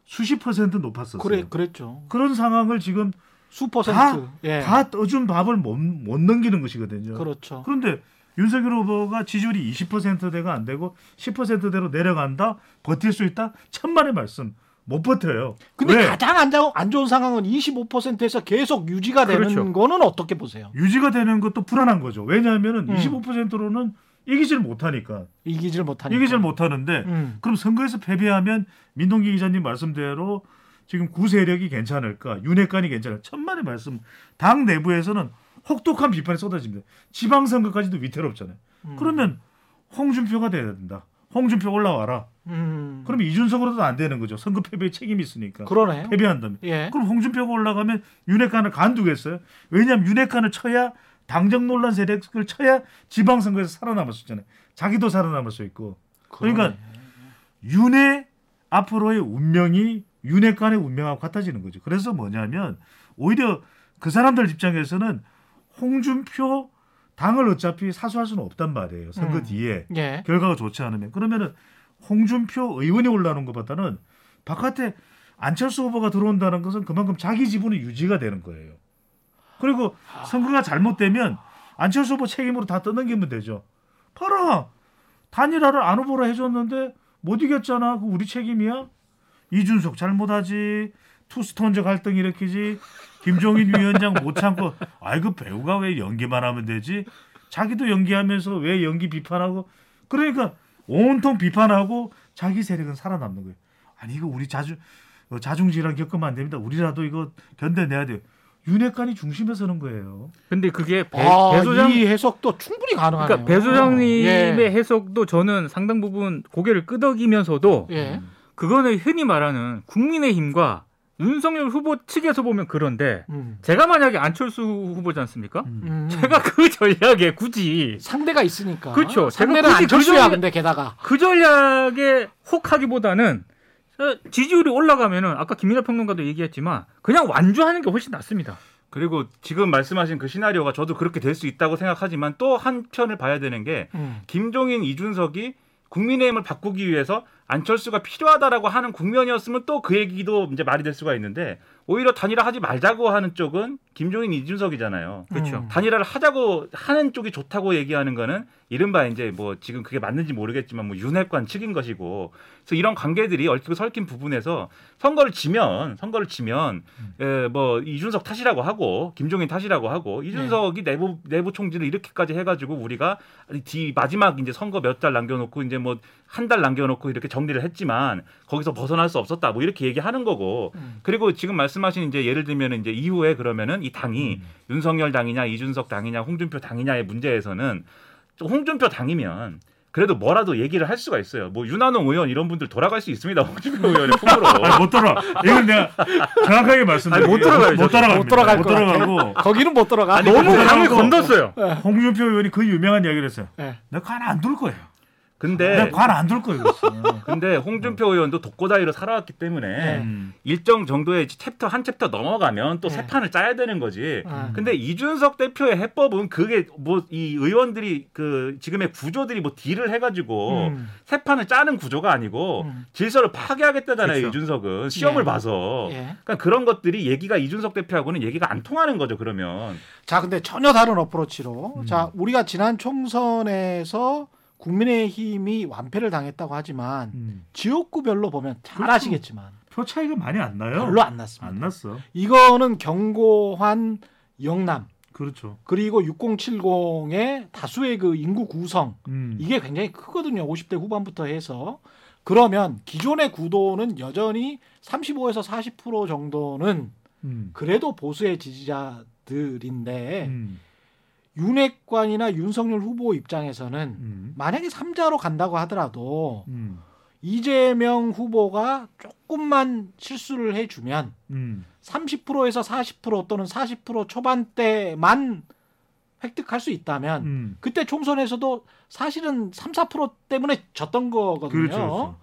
수십 퍼센트 높았었어요. 그래 그랬죠. 런 상황을 지금 수 퍼센트. 다, 예. 다 떠준 밥을 못, 못 넘기는 것이거든요. 그렇죠. 그런데 윤석열 후보가 지지율이 20%대가 안 되고 10%대로 내려간다? 버틸 수 있다? 천만의 말씀. 못 버텨요. 근데 왜? 가장 안, 좋은 상황은 25%에서 계속 유지가 되는 그렇죠. 거는 어떻게 보세요? 유지가 되는 것도 불안한 거죠. 왜냐하면 음. 25%로는 이기질 못하니까. 이기질 못하니까. 이기질 못하는데 음. 그럼 선거에서 패배하면 민동기 기자님 말씀대로 지금 구세력이 괜찮을까? 윤핵관이 괜찮을까? 천만의 말씀. 당 내부에서는 혹독한 비판이 쏟아집니다. 지방선거까지도 위태롭잖아요. 음. 그러면 홍준표가 돼야 된다. 홍준표 올라와라. 음. 그럼 이준석으로도 안 되는 거죠. 선거 패배에 책임이 있으니까. 그러네. 패배한다면. 예. 그럼 홍준표가 올라가면 윤핵관을 간두겠어요? 왜냐하면 윤핵관을 쳐야 당정 논란 세력을 쳐야 지방선거에서 살아남을 수 있잖아요. 자기도 살아남을 수 있고. 그러니까 윤의 앞으로의 운명이 윤핵관의 운명하고 같아지는 거죠. 그래서 뭐냐면 오히려 그 사람들 입장에서는 홍준표 당을 어차피 사수할 수는 없단 말이에요. 선거 음. 뒤에 예. 결과가 좋지 않으면 그러면은 홍준표 의원이 올라오는 것보다는 바깥에 안철수 후보가 들어온다는 것은 그만큼 자기 지분이 유지가 되는 거예요. 그리고 선거가 잘못되면 안철수 후보 책임으로 다 떠넘기면 되죠. 봐라 단일화를 안 후보로 해줬는데 못 이겼잖아. 그 우리 책임이야. 이준석 잘못하지. 투스톤즈 갈등 일으키지. 김종인 위원장 못 참고 아이 그 배우가 왜 연기만 하면 되지? 자기도 연기하면서 왜 연기 비판하고 그러니까 온통 비판하고 자기 세력은 살아남는 거예요. 아니 이거 우리 자주 어, 자중질환 겪으면 안 됩니다. 우리라도 이거 견뎌내야 돼요. 윤핵관이 중심에 서는 거예요. 근데 그게 배, 아, 배 소장 이 해석도 충분히 가능하네요. 그러니까 배 소장님의 예. 해석도 저는 상당 부분 고개를 끄덕이면서도 예. 그거는 흔히 말하는 국민의힘과 윤석열 후보 측에서 보면 그런데 음. 제가 만약에 안철수 후보지 않습니까? 음. 제가 그 전략에 굳이 상대가 있으니까. 그렇죠. 상대는 안철수야. 그 전략- 근데 게다가 그 전략에 혹하기보다는 어, 지지율이 올라가면은 아까 김민하 평론가도 얘기했지만 그냥 완주하는 게 훨씬 낫습니다. 그리고 지금 말씀하신 그 시나리오가 저도 그렇게 될 수 있다고 생각하지만 또 한편을 봐야 되는 게 음. 김종인, 이준석이 국민의힘을 바꾸기 위해서 안철수가 필요하다라고 하는 국면이었으면 또 그 얘기도 이제 말이 될 수가 있는데 오히려 단일화하지 말자고 하는 쪽은 김종인, 이준석이잖아요. 그렇죠. 음. 단일화를 하자고 하는 쪽이 좋다고 얘기하는 거는 이른바 이제 뭐 지금 그게 맞는지 모르겠지만 뭐 윤핵관 측인 것이고 그래서 이런 관계들이 얽히고 설킨 부분에서 선거를 지면 선거를 지면 에, 뭐 이준석 탓이라고 하고 김종인 탓이라고 하고 이준석이 내부 내부 총질을 이렇게까지 해가지고 우리가 뒤 마지막 이제 선거 몇 달 남겨놓고 이제 뭐 한 달 남겨놓고 이렇게 정리를 했지만 거기서 벗어날 수 없었다 뭐 이렇게 얘기하는 거고 음. 그리고 지금 말씀하신 이제 예를 들면 이제 이후에 그러면은 이 당이 음. 윤석열 당이냐 이준석 당이냐 홍준표 당이냐의 문제에서는 좀 홍준표 당이면 그래도 뭐라도 얘기를 할 수가 있어요. 뭐 윤한홍 의원 이런 분들 돌아갈 수 있습니다. 홍준표 의원의 품으로. 아니, 못 돌아. 이건 내가 정확하게 말씀드릴게요. 못 돌아가요, 못 돌아갑니다. 못 돌아갈 못. 돌아가고 거기는 못 들어가. 아니, 너무 강을 건넜어요. 홍준표 의원이 그 유명한 이야기를 했어요. 예. 내가 가만 안 둘 거예요. 근데 내가 가만 안 둘 거예요. 그랬어. 근데 홍준표 의원도 독고다이로 살아왔기 때문에 네. 음. 일정 정도의 챕터 한 챕터 넘어가면 또 네. 새 판을 짜야 되는 거지. 음. 근데 이준석 대표의 해법은 그게 뭐 이 의원들이 그 지금의 구조들이 뭐 deal을 해가지고 음. 새 판을 짜는 구조가 아니고 음. 질서를 파괴하겠다잖아요. 그렇죠. 이준석은 시험을 예. 봐서. 예. 그러니까 그런 것들이 얘기가 이준석 대표하고는 얘기가 안 통하는 거죠. 그러면 자, 근데 전혀 다른 어프로치로 음. 자, 우리가 지난 총선에서 국민의힘이 완패를 당했다고 하지만 음. 지역구별로 보면 잘 그렇죠. 아시겠지만 표 차이가 많이 안 나요. 별로 안 났습니다. 안 났어. 이거는 경고한 영남 그렇죠. 그리고 6070의 다수의 그 인구 구성 음. 이게 굉장히 크거든요. 50대 후반부터 해서 그러면 기존의 구도는 여전히 35에서 40% 정도는 음. 그래도 보수의 지지자들인데 음. 윤핵관이나 윤석열 후보 입장에서는 음. 만약에 3자로 간다고 하더라도 음. 이재명 후보가 조금만 실수를 해주면 음. 30%에서 40% 또는 40% 초반대만 획득할 수 있다면 음. 그때 총선에서도 사실은 3, 4% 때문에 졌던 거거든요. 그렇죠. 그렇죠.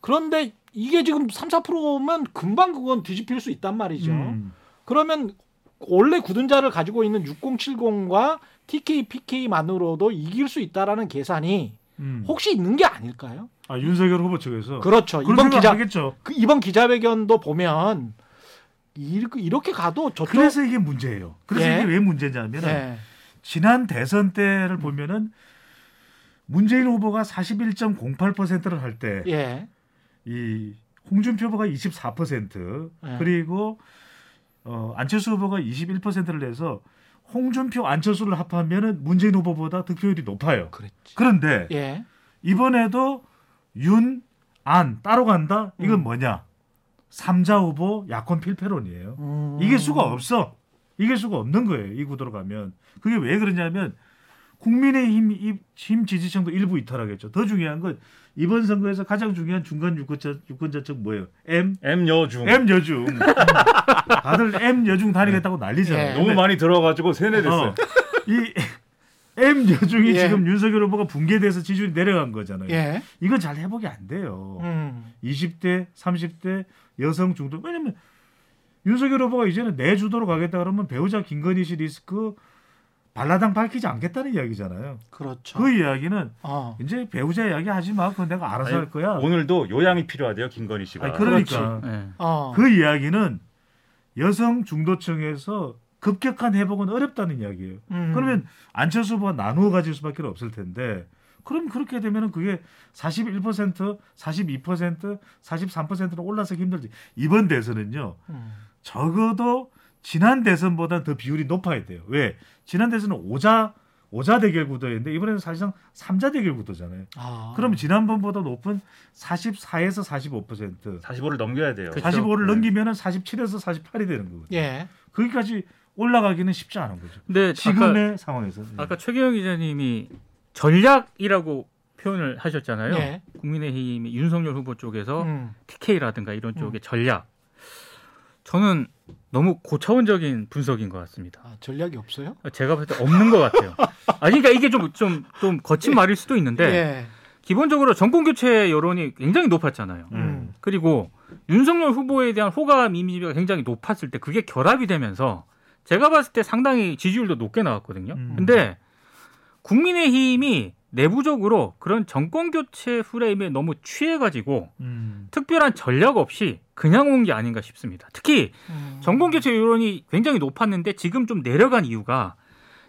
그런데 이게 지금 3, 4%면 금방 그건 뒤집힐 수 있단 말이죠. 음. 그러면 원래 굳은 자를 가지고 있는 6070과 TK, PK만으로도 이길 수 있다라는 계산이 음. 혹시 있는 게 아닐까요? 아 윤석열 후보 측에서 그렇죠. 이번 기자 하겠죠. 그 이번 기자회견도 보면 이- 이렇게 가도 저쪽 그래서 이게 문제예요. 그래서 예. 이게 왜 문제냐면은 네. 지난 대선 때를 보면은 문재인 후보가 41.08%를 할 때이 예. 홍준표 후보가 24% 예. 그리고 어, 안철수 후보가 21%를 내서 홍준표 안철수를 합하면은 문재인 후보보다 득표율이 높아요. 그랬지. 그런데 예. 이번에도 윤, 안 따로 간다? 이건 음. 뭐냐? 삼자 후보 야권 필패론이에요. 음. 이길 수가 없어. 이길 수가 없는 거예요. 이 구도로 가면. 그게 왜 그러냐면 국민의힘 이- 힘 지지층도 일부 이탈하겠죠. 더 중요한 건 이번 선거에서 가장 중요한 중간 유권자 유권자층 뭐예요? M M 여중 M 여중. 다들 M 여중 다니겠다고 난리잖아요. 예. 너무 많이 들어가지고 세뇌됐어요. 어, 이 M 여중이 예. 지금 윤석열 후보가 붕괴돼서 지지율이 내려간 거잖아요. 예. 이건 잘 회복이 안 돼요. 음. 20대, 30대 여성 중도 왜냐면 윤석열 후보가 이제는 내 주도로 가겠다 그러면 배우자 김건희 씨 리스크 발라당 밝히지 않겠다는 이야기잖아요. 그렇죠. 그 이야기는 어. 이제 배우자 이야기 하지 마. 그건 내가 알아서 아니, 할 거야. 오늘도 요양이 필요하대요 김건희 씨가. 아니, 그러니까 예. 어. 그 이야기는 여성 중도층에서 급격한 회복은 어렵다는 이야기예요. 음. 그러면 안철수 후보가 나누어 가질 수밖에 없을 텐데 그럼 그렇게 되면은 그게 41%, 42%, 43%로 올라서기 힘들지. 이번 대선은요. 음. 적어도 지난 대선보다 더 비율이 높아야 돼요. 왜? 지난 대선은 오자 오자 대결 구도였는데 이번에는 사실상 삼자 대결 구도잖아요. 아. 그러면 지난번보다 높은 44에서 45%, 45를 넘겨야 돼요. 그- 45를 네. 넘기면은 47에서 48이 되는 거거든요. 예. 거기까지 올라가기는 쉽지 않은 거죠. 근데 지금의 아까, 상황에서. 아까 최경영 기자님이 전략이라고 표현을 하셨잖아요. 예. 국민의힘 윤석열 후보 쪽에서 음. TK라든가 이런 쪽의 전략. 저는 너무 고차원적인 분석인 것 같습니다. 아, 전략이 없어요? 제가 볼때 없는 것 같아요. 아, 그러니까 이게 좀, 좀, 좀 거친 말일 수도 있는데, 예. 기본적으로 정권 교체 여론이 굉장히 높았잖아요. 음. 그리고 윤석열 후보에 대한 호감 이미지가 굉장히 높았을 때 그게 결합이 되면서 제가 봤을 때 상당히 지지율도 높게 나왔거든요. 음. 근데 국민의힘이 내부적으로 그런 정권 교체 프레임에 너무 취해가지고 음. 특별한 전략 없이 그냥 온 게 아닌가 싶습니다. 특히 음. 정권 교체 여론이 굉장히 높았는데 지금 좀 내려간 이유가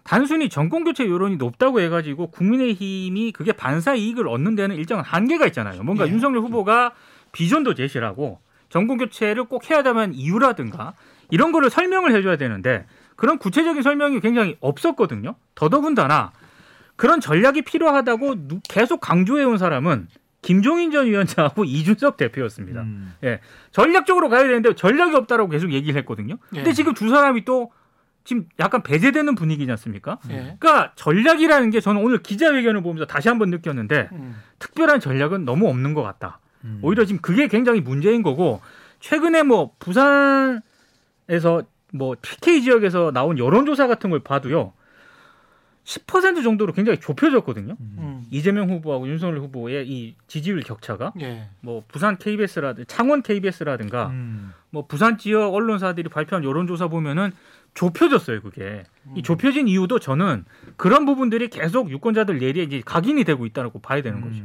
단순히 정권 교체 여론이 높다고 해가지고 국민의힘이 그게 반사 이익을 얻는 데는 일정한 한계가 있잖아요. 뭔가 예. 윤석열 후보가 비전도 제시하고 정권 교체를 꼭 해야 되는 이유라든가 이런 거를 설명을 해줘야 되는데 그런 구체적인 설명이 굉장히 없었거든요. 더더군다나 그런 전략이 필요하다고 누- 계속 강조해온 사람은 김종인 전 위원장하고 이준석 대표였습니다. 음. 전략적으로 가야 되는데 전략이 없다라고 계속 얘기를 했거든요. 근데 예. 지금 두 사람이 또 지금 약간 배제되는 분위기지 않습니까? 예. 그러니까 전략이라는 게 저는 오늘 기자회견을 보면서 다시 한번 느꼈는데 음. 특별한 전략은 너무 없는 것 같다. 음. 오히려 지금 그게 굉장히 문제인 거고 최근에 뭐 부산에서 뭐 PK 지역에서 나온 여론조사 같은 걸 봐도요. 10% 정도로 굉장히 좁혀졌거든요. 음. 이재명 후보하고 윤석열 후보의 이 지지율 격차가 예. 뭐 부산 KBS라든 창원 KBS라든가 음. 뭐 부산 지역 언론사들이 발표한 여론조사 보면은 좁혀졌어요 그게 이 좁혀진 이유도 저는 그런 부분들이 계속 유권자들 내리에 이제 각인이 되고 있다고 봐야 되는 거죠.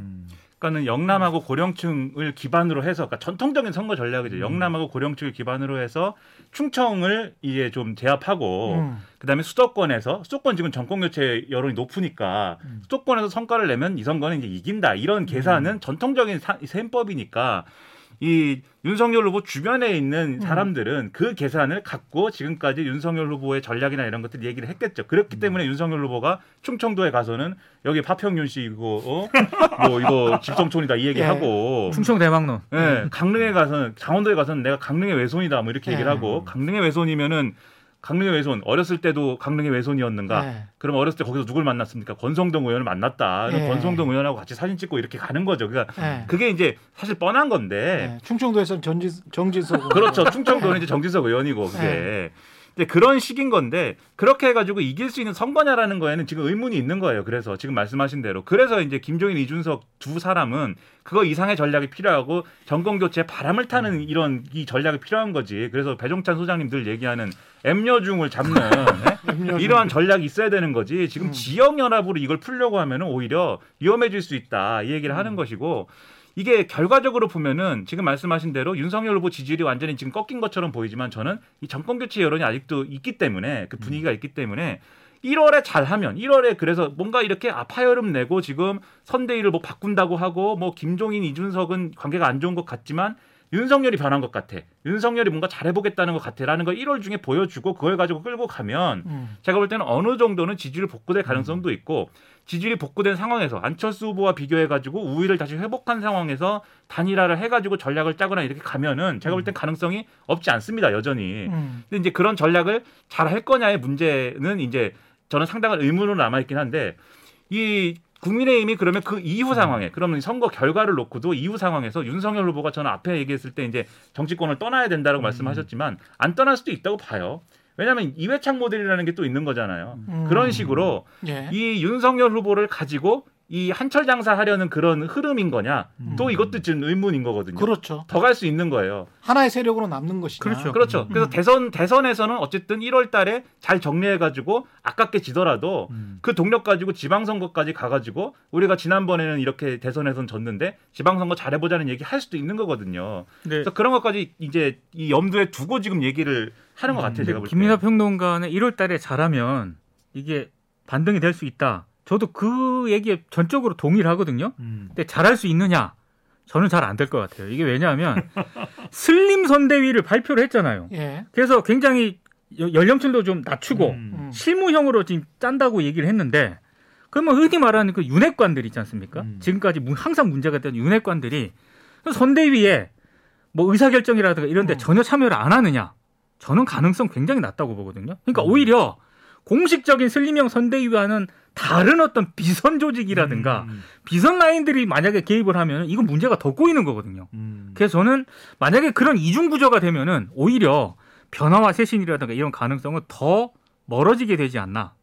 음. 그러니까는 영남하고 고령층을 기반으로 해서 그러니까 전통적인 선거 전략이죠. 영남하고 고령층을 기반으로 해서 충청을 이제 좀 제압하고 음. 그다음에 수도권에서 수도권 지금 정권 교체 여론이 높으니까 수도권에서 성과를 내면 이 선거는 이제 이긴다 이런 계산은 전통적인 사- 셈법이니까 이 윤석열 후보 주변에 있는 사람들은 그 계산을 갖고 지금까지 윤석열 후보의 전략이나 이런 것들 얘기를 했겠죠. 그렇기 때문에 윤석열 후보가 충청도에 가서는 여기 파평윤 씨 이거 어? 뭐 이거 집성촌이다 이 얘기하고 충청 대망론. 예, 강릉에 가서는 강원도에 가서는 내가 강릉의 외손이다 뭐 이렇게 얘기를 예. 하고 강릉의 외손이면은 강릉의 외손 어렸을 때도 강릉의 외손이었는가? 예. 그럼 어렸을 때 거기서 누굴 만났습니까? 권성동 의원을 만났다. 예. 권성동 의원하고 같이 사진 찍고 이렇게 가는 거죠. 그러니까 예. 그게 이제 사실 뻔한 건데 예. 충청도에서는 전지, 정진석 그렇죠. 충청도는 이제 정진석 의원이고 그게. 이제 그런 식인 건데 그렇게 해가지고 이길 수 있는 선거냐라는 거에는 지금 의문이 있는 거예요. 그래서 지금 말씀하신 대로 그래서 이제 김종인, 이준석 두 사람은 그거 이상의 전략이 필요하고 정권 교체 바람을 타는 이런 이 전략이 필요한 거지. 그래서 배종찬 소장님 들 얘기하는 엠여중을 잡는 예? 염려중. 이러한 전략이 있어야 되는 거지. 지금 음. 지역 연합으로 이걸 풀려고 하면은 오히려 위험해질 수 있다 이 얘기를 음. 하는 것이고 이게 결과적으로 보면은 지금 말씀하신 대로 윤석열 후보 지지율이 완전히 지금 꺾인 것처럼 보이지만 저는 이 정권 교체 여론이 아직도 있기 때문에 그 분위기가 있기 때문에 1월에 잘하면 1월에 그래서 뭔가 이렇게 아파여름 내고 지금 선대위를 뭐 바꾼다고 하고 뭐 김종인 이준석은 관계가 안 좋은 것 같지만 윤석열이 변한 것 같아. 윤석열이 뭔가 잘해보겠다는 것 같아라는 걸 1월 중에 보여주고 그걸 가지고 끌고 가면 음. 제가 볼 때는 어느 정도는 지지율 복구될 가능성도 있고 지지율이 복구된 상황에서 안철수 후보와 비교해가지고 우위를 다시 회복한 상황에서 단일화를 해가지고 전략을 짜거나 이렇게 가면은 제가 볼 땐 가능성이 없지 않습니다 여전히. 음. 근데 이제 그런 전략을 잘 할 거냐의 문제는 이제 저는 상당한 의문으로 남아 있긴 한데 이 국민의힘이 그러면 그 이후 상황에 그러면 선거 결과를 놓고도 이후 상황에서 윤석열 후보가 저는 앞에 얘기했을 때 이제 정치권을 떠나야 된다고 말씀하셨지만 안 떠날 수도 있다고 봐요. 왜냐하면 이회창 모델이라는 게 또 있는 거잖아요. 음. 그런 식으로 예. 이 윤석열 후보를 가지고 이 한철 장사하려는 그런 흐름인 거냐? 또 이것도 지금 의문인 거거든요. 그렇죠. 더 갈 수 있는 거예요. 하나의 세력으로 남는 것이냐. 그렇죠. 그렇죠. 그래서 대선 대선에서는 어쨌든 1월 달에 잘 정리해 가지고 아깝게 지더라도 음. 그 동력 가지고 지방 선거까지 가 가지고 우리가 지난번에는 이렇게 대선에선 졌는데 지방 선거 잘해 보자는 얘기 할 수도 있는 거거든요. 네. 그래서 그런 것까지 이제 이 염두에 두고 지금 얘기를 하는 것 같아요. 제가 볼 때. 김민하 평론가는 1월달에 잘하면 이게 반등이 될 수 있다. 저도 그 얘기에 전적으로 동의를 하거든요. 음. 근데 잘할 수 있느냐? 저는 잘 안 될 것 같아요. 이게 왜냐하면 슬림 선대위를 발표를 했잖아요. 예. 그래서 굉장히 여- 연령층도 좀 낮추고 음. 음. 실무형으로 지금 짠다고 얘기를 했는데 그러면 흔히 말하는 그 윤핵관들 있지 않습니까? 음. 지금까지 문- 항상 문제가 됐던 윤핵관들이 그 선대위에 뭐 의사결정이라든가 이런 데 음. 전혀 참여를 안 하느냐 저는 가능성 굉장히 낮다고 보거든요. 그러니까 음. 오히려 공식적인 슬림형 선대위와는 다른 어떤 비선 조직이라든가 음, 비선 라인들이 만약에 개입을 하면 이건 문제가 더 꼬이는 거거든요. 음. 그래서 저는 만약에 그런 이중 구조가 되면은 오히려 변화와 쇄신이라든가 이런 가능성은 더 멀어지게 되지 않나.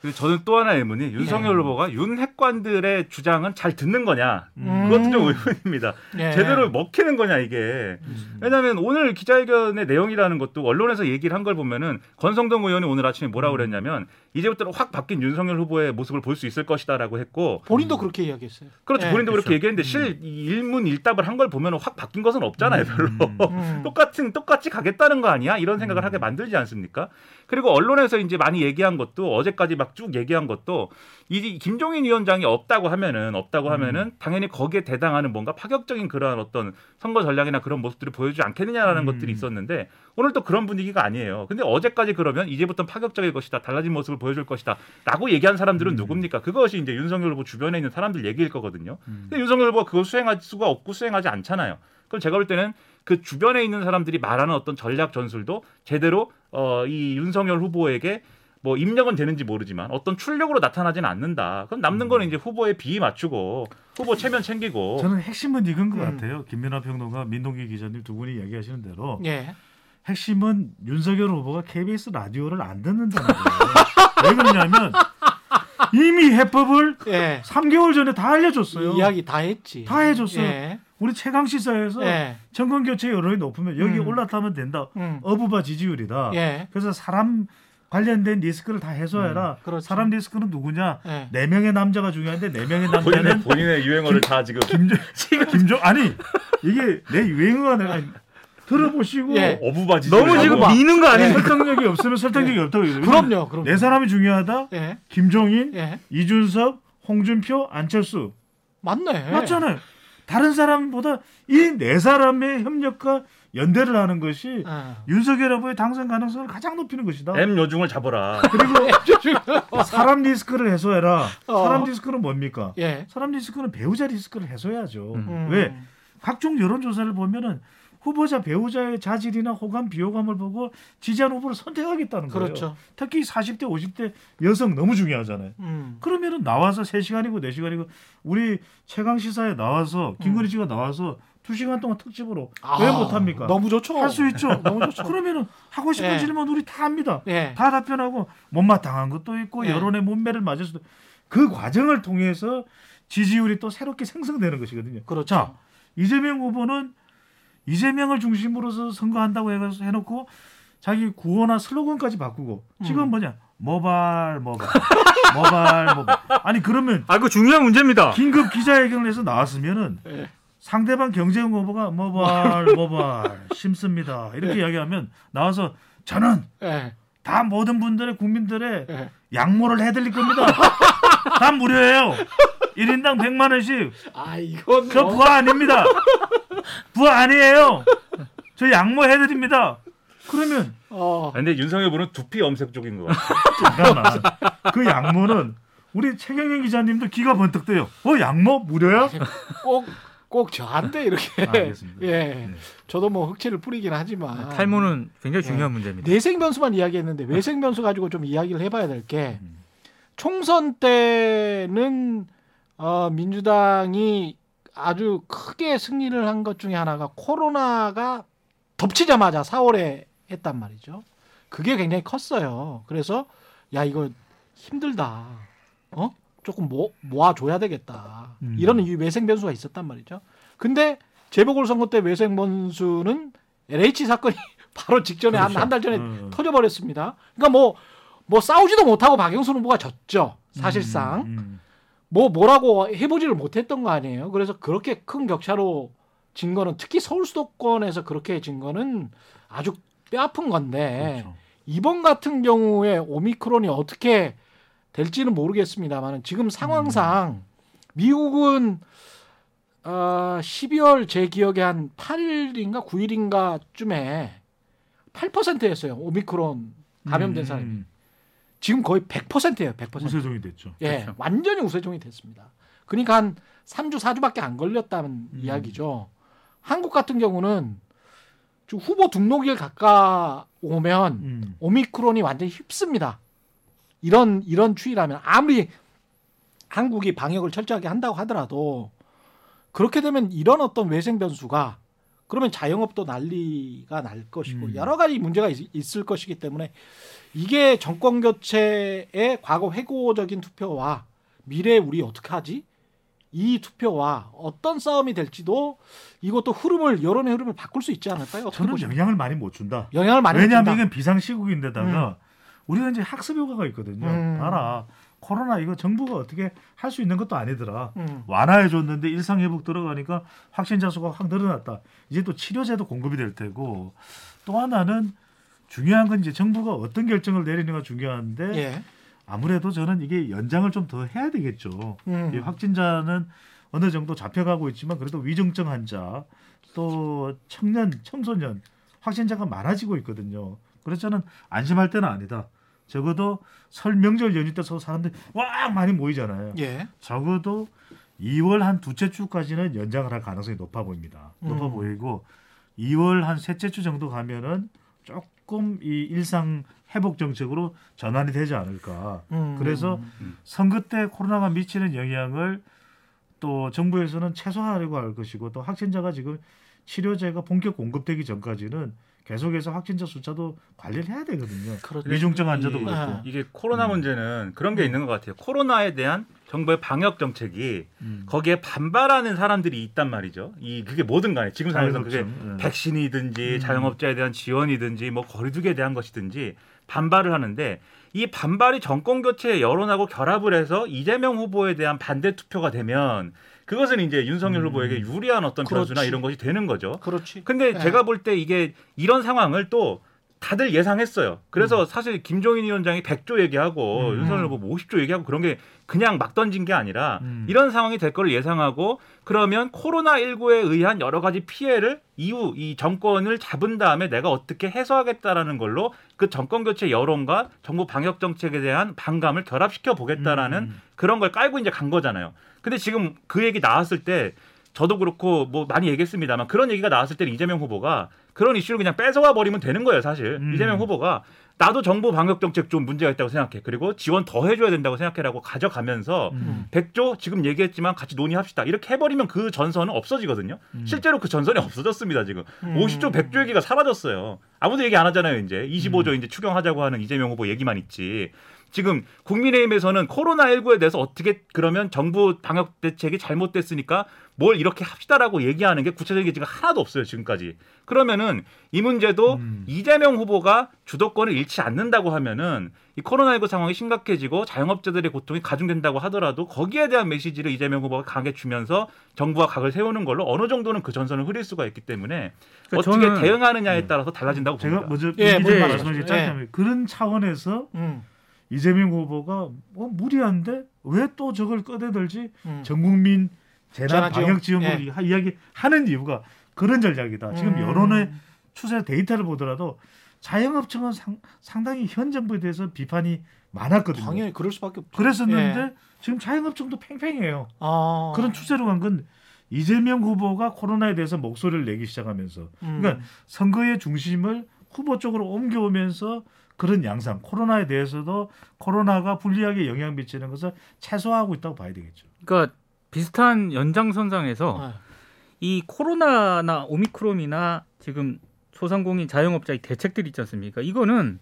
그리고 저는 또 하나 의문이 윤석열 예. 후보가 윤 핵관들의 주장은 잘 듣는 거냐 음. 그것도 좀 의문입니다. 예. 제대로 먹히는 거냐 이게. 음. 왜냐하면 오늘 기자회견의 내용이라는 것도 언론에서 얘기를 한 걸 보면은 권성동 의원이 오늘 아침에 뭐라 고 그랬냐면 이제부터는 확 바뀐 윤석열 후보의 모습을 볼 수 있을 것이다라고 했고 본인도 그렇게 이야기했어요. 그렇죠 예. 본인도 그렇게 그렇죠. 얘기했는데 실 일문 일답을 한 걸 보면 확 바뀐 것은 없잖아요 별로. 음. 똑같은 똑같이 가겠다는 거 아니야? 이런 생각을 하게 만들지 않습니까? 그리고 언론에서 이제 많이 얘기한 것도 어제까지 막 쭉 얘기한 것도 이 김종인 위원장이 없다고 하면은 없다고 하면은 당연히 거기에 대당하는 뭔가 파격적인 그러한 어떤 선거 전략이나 그런 모습들을 보여주지 않겠느냐라는 음. 것들이 있었는데 오늘 또 그런 분위기가 아니에요. 근데 어제까지 그러면 이제부터 파격적일 것이다, 달라진 모습을 보여줄 것이다라고 얘기한 사람들은 누굽니까? 그것이 이제 윤석열 후보 주변에 있는 사람들 얘기일 거거든요. 근데 윤석열 후보가 그거 수행할 수가 없고 수행하지 않잖아요. 그럼 제가 볼 때는 그 주변에 있는 사람들이 말하는 어떤 전략 전술도 제대로 어, 이 윤석열 후보에게 뭐 입력은 되는지 모르지만 어떤 출력으로 나타나지는 않는다. 그럼 남는 거는 이제 후보의 비위 맞추고 후보 체면 챙기고 저는 핵심은 이건 것 음. 같아요. 김민아 평론가, 민동기 기자님 두 분이 얘기하시는 대로 예. 핵심은 윤석열 후보가 KBS 라디오를 안 듣는다는 거예요. 왜 그러냐면 이미 해법을 예. 3개월 전에 다 알려줬어요. 이야기 다 했지. 다 해줬어요. 예. 우리 최강 시사에서 예. 정권 교체 여론이 높으면 여기 음. 올라타면 된다. 음. 어부바 지지율이다. 예. 그래서 사람 관련된 리스크를 다 해소해라. 그렇죠. 사람 리스크는 누구냐? 예. 네 명의 남자가 중요한데 네 명의 본인의 남자는 본인의 유행어를 다 지금 김종 김종 아니 이게 내 유행어가 내가 들어보시고 예. 어부바지 너무 지금 어부바. 미는 거 아닙니까? 설득력이 없으면 설득력이 없다고 얘기해요. 그럼요. 그럼요. 네 사람이 중요하다. 예. 김종인, 예. 이준석, 홍준표, 안철수 맞네. 맞잖아요. 다른 사람보다 이 네 사람의 협력과 연대를 하는 것이 아. 윤석열 후보의 당선 가능성을 가장 높이는 것이다. M 요중을 잡아라. 그리고 사람 리스크를 해소해라. 어. 사람 리스크는 뭡니까? 예. 사람 리스크는 배우자 리스크를 해소해야죠. 음. 왜? 각종 여론조사를 보면은 후보자 배우자의 자질이나 호감 비호감을 보고 지지한 후보를 선택하겠다는 거예요. 그렇죠. 특히 40대 50대 여성 너무 중요하잖아요. 음. 그러면은 나와서 3시간이고 4시간이고 우리 최강 시사에 나와서 김건희 음. 씨가 나와서 2시간 동안 특집으로 아, 왜 못합니까? 너무 좋죠. 할 수 있죠. 너무 좋죠. 그러면은 하고 싶은 예. 질문 우리 다 합니다. 예. 다 답변하고 못마땅한 것도 있고 예. 여론의 문매를 맞을 수도 그 과정을 통해서 지지율이 또 새롭게 생성되는 것이거든요. 그렇죠. 자 이재명 후보는 이재명을 중심으로서 선거한다고 해서 해놓고 자기 구호나 슬로건까지 바꾸고 지금 음. 뭐냐 모발 모발 모발 모발 아니 그러면 아, 그 중요한 문제입니다. 긴급 기자회견을 해서 나왔으면은 예. 상대방 경쟁 후보가 모발 모발 심습니다 이렇게 이야기하면 나와서 저는 예. 다 모든 분들의 국민들의 예. 양모를 해드릴 겁니다. 다 무료예요. 1인당 100만 원씩. 아, 이건 저 뭐- 부하 아닙니다. 부하 아니에요. 저 양모 해 드립니다. 그러면 어. 근데 윤석열 후보는 두피 염색 쪽인 것 같아요. 잠깐만. 그 양모는 우리 최경영 기자님도 귀가 번뜩 뜨요. 어 양모 무료야? 꼭, 꼭 저한테 이렇게. 아, 알겠습니다. 예. 네. 저도 뭐 흑채를 뿌리긴 하지만. 탈모는 굉장히 중요한 문제입니다. 내생 변수만 이야기했는데 외생 변수 가지고 좀 이야기를 해봐야 될 게 총선 때는 어, 민주당이 아주 크게 승리를 한 것 중에 하나가 코로나가 덮치자마자 4월에 했단 말이죠. 그게 굉장히 컸어요. 그래서 야 이거 힘들다. 어? 조금 모, 모아줘야 되겠다. 음. 이런 이 외생 변수가 있었단 말이죠. 근데 재보궐선거 때 외생 변수는 LH 사건이 바로 직전에 한한달 전에 음. 터져버렸습니다. 그러니까 뭐, 뭐 싸우지도 못하고 박영순 후보가 졌죠. 사실상. 음, 뭐 뭐라고 해보지를 못했던 거 아니에요. 그래서 그렇게 큰 격차로 진 거는 특히 서울 수도권에서 그렇게 진 거는 아주 뼈아픈 건데 그렇죠. 이번 같은 경우에 오미크론이 어떻게 될지는 모르겠습니다만 지금 상황상 미국은 어, 12월 제 기억에 한 8일인가 9일인가쯤에 8%였어요. 오미크론 감염된 사람이. 음, 지금 거의 100%예요. 100%. 우세종이 됐죠. 예, 그렇죠. 완전히 우세종이 됐습니다. 그러니까 한 3주, 4주밖에 안 걸렸다는 음. 이야기죠. 한국 같은 경우는 좀 후보 등록일 가까오면 음. 오미크론이 완전히 휩습니다. 이런 이런 추이라면 아무리 한국이 방역을 철저하게 한다고 하더라도 그렇게 되면 이런 어떤 외생 변수가 그러면 자영업도 난리가 날 것이고 음. 여러 가지 문제가 있, 을 것이기 때문에 이게 정권 교체의 과거 회고적인 투표와 미래 우리 어떻게 하지? 이 투표와 어떤 싸움이 될지도 이것도 흐름을 여론의 흐름을 바꿀 수 있지 않을까요? 저는 보십니까? 영향을 많이 못 준다. 영향을 많이 왜냐하면 준다. 이건 비상 시국인데다가 우리가 이제 학습 효과가 있거든요. 음. 봐라. 코로나 이거 정부가 어떻게 할 수 있는 것도 아니더라. 음. 완화해 줬는데 일상 회복 들어가니까 확진자 수가 확 늘어났다. 이제 또 치료제도 공급이 될 테고 또 하나는 중요한 건 이제 정부가 어떤 결정을 내리는가 중요한데 예. 아무래도 저는 이게 연장을 좀 더 해야 되겠죠. 음. 이 확진자는 어느 정도 잡혀가고 있지만 그래도 위중증 환자 또 청년 청소년 확진자가 많아지고 있거든요. 그래서 저는 안심할 때는 아니다. 적어도 설 명절 연휴 때 사람들이 와 많이 모이잖아요. 예. 적어도 2월 한 두째 주까지는 연장을 할 가능성이 높아 보입니다. 높아 음. 보이고 2월 한 셋째 주 정도 가면은 조금 이 일상 회복 정책으로 전환이 되지 않을까. 음. 그래서 선거 때 코로나가 미치는 영향을 또 정부에서는 최소화하려고 할 것이고 또 확진자가 지금 치료제가 본격 공급되기 전까지는 계속해서 확진자 숫자도 관리를 해야 되거든요. 그렇죠. 위중증 환자도 이- 그렇고. 아. 이게 코로나 음. 문제는 그런 게 있는 것 같아요. 코로나에 대한 정부의 방역 정책이 음. 거기에 반발하는 사람들이 있단 말이죠. 이 그게 뭐든 간에 지금 상황에서 그게 예. 백신이든지 음. 자영업자에 대한 지원이든지 뭐 거리두기에 대한 것이든지 반발을 하는데 이 반발이 정권 교체 여론하고 결합을 해서 이재명 후보에 대한 반대 투표가 되면 그것은 이제 윤석열 음. 후보에게 유리한 어떤 변수나 그렇지. 이런 것이 되는 거죠. 그렇지. 근데 네. 제가 볼 때 이게 이런 상황을 또 다들 예상했어요. 그래서 사실 김종인 위원장이 100조 얘기하고 음. 윤석열 후보 뭐 50조 얘기하고 그런 게 그냥 막 던진 게 아니라 음. 이런 상황이 될 거를 예상하고 그러면 코로나19에 의한 여러 가지 피해를 이후 이 정권을 잡은 다음에 내가 어떻게 해소하겠다라는 걸로 그 정권 교체 여론과 정부 방역 정책에 대한 반감을 결합시켜 보겠다라는 음. 그런 걸 깔고 이제 간 거잖아요. 근데 지금 그 얘기 나왔을 때 저도 그렇고 뭐 많이 얘기했습니다만 그런 얘기가 나왔을 때는 이재명 후보가 그런 이슈를 그냥 뺏어와 버리면 되는 거예요, 사실. 음. 이재명 후보가 나도 정부 방역 정책 좀 문제가 있다고 생각해. 그리고 지원 더 해줘야 된다고 생각해라고 가져가면서 음. 100조 지금 얘기했지만 같이 논의합시다. 이렇게 해버리면 그 전선은 없어지거든요. 음. 실제로 그 전선이 없어졌습니다, 지금. 음. 50조, 100조 얘기가 사라졌어요. 아무도 얘기 안 하잖아요, 이제. 25조 음. 이제 추경하자고 하는 이재명 후보 얘기만 있지. 지금 국민의힘에서는 코로나19에 대해서 어떻게 그러면 정부 방역 대책이 잘못됐으니까 뭘 이렇게 합시다라고 얘기하는 게 구체적인 게 지금 하나도 없어요, 지금까지. 그러면은 이 문제도 음. 이재명 후보가 주도권을 잃지 않는다고 하면은 이 코로나19 상황이 심각해지고 자영업자들의 고통이 가중된다고 하더라도 거기에 대한 메시지를 이재명 후보가 강하게 주면서 정부와 각을 세우는 걸로 어느 정도는 그 전선을 흐릴 수가 있기 때문에 그러니까 어떻게 저는- 대응하느냐에 따라서 달라진다고 제가 봅니다. 먼저 예, 이제 먼저 말씀하신. 짧게 예. 하면 그런 차원에서 음. 이재명 후보가 어, 무리한데 왜 또 저걸 꺼내들지 음. 전국민 재난? 방역 지원을 예. 이야기 하는 이유가 그런 전략이다. 지금 음. 여론의 추세 데이터를 보더라도 자영업청은 상, 상당히 현 정부에 대해서 비판이 많았거든요. 당연히 그럴 수밖에 없죠. 그랬었는데 예. 지금 자영업청도 팽팽해요. 아. 그런 추세로 간 건 이재명 후보가 코로나에 대해서 목소리를 내기 시작하면서 음. 그러니까 선거의 중심을 후보 쪽으로 옮겨오면서 그런 양상 코로나에 대해서도 코로나가 불리하게 영향 미치는 것을 최소화하고 있다고 봐야 되겠죠. 그러니까 비슷한 연장선상에서 아. 이 코로나나 오미크론이나 지금 소상공인 자영업자의 대책들 있지 않습니까? 이거는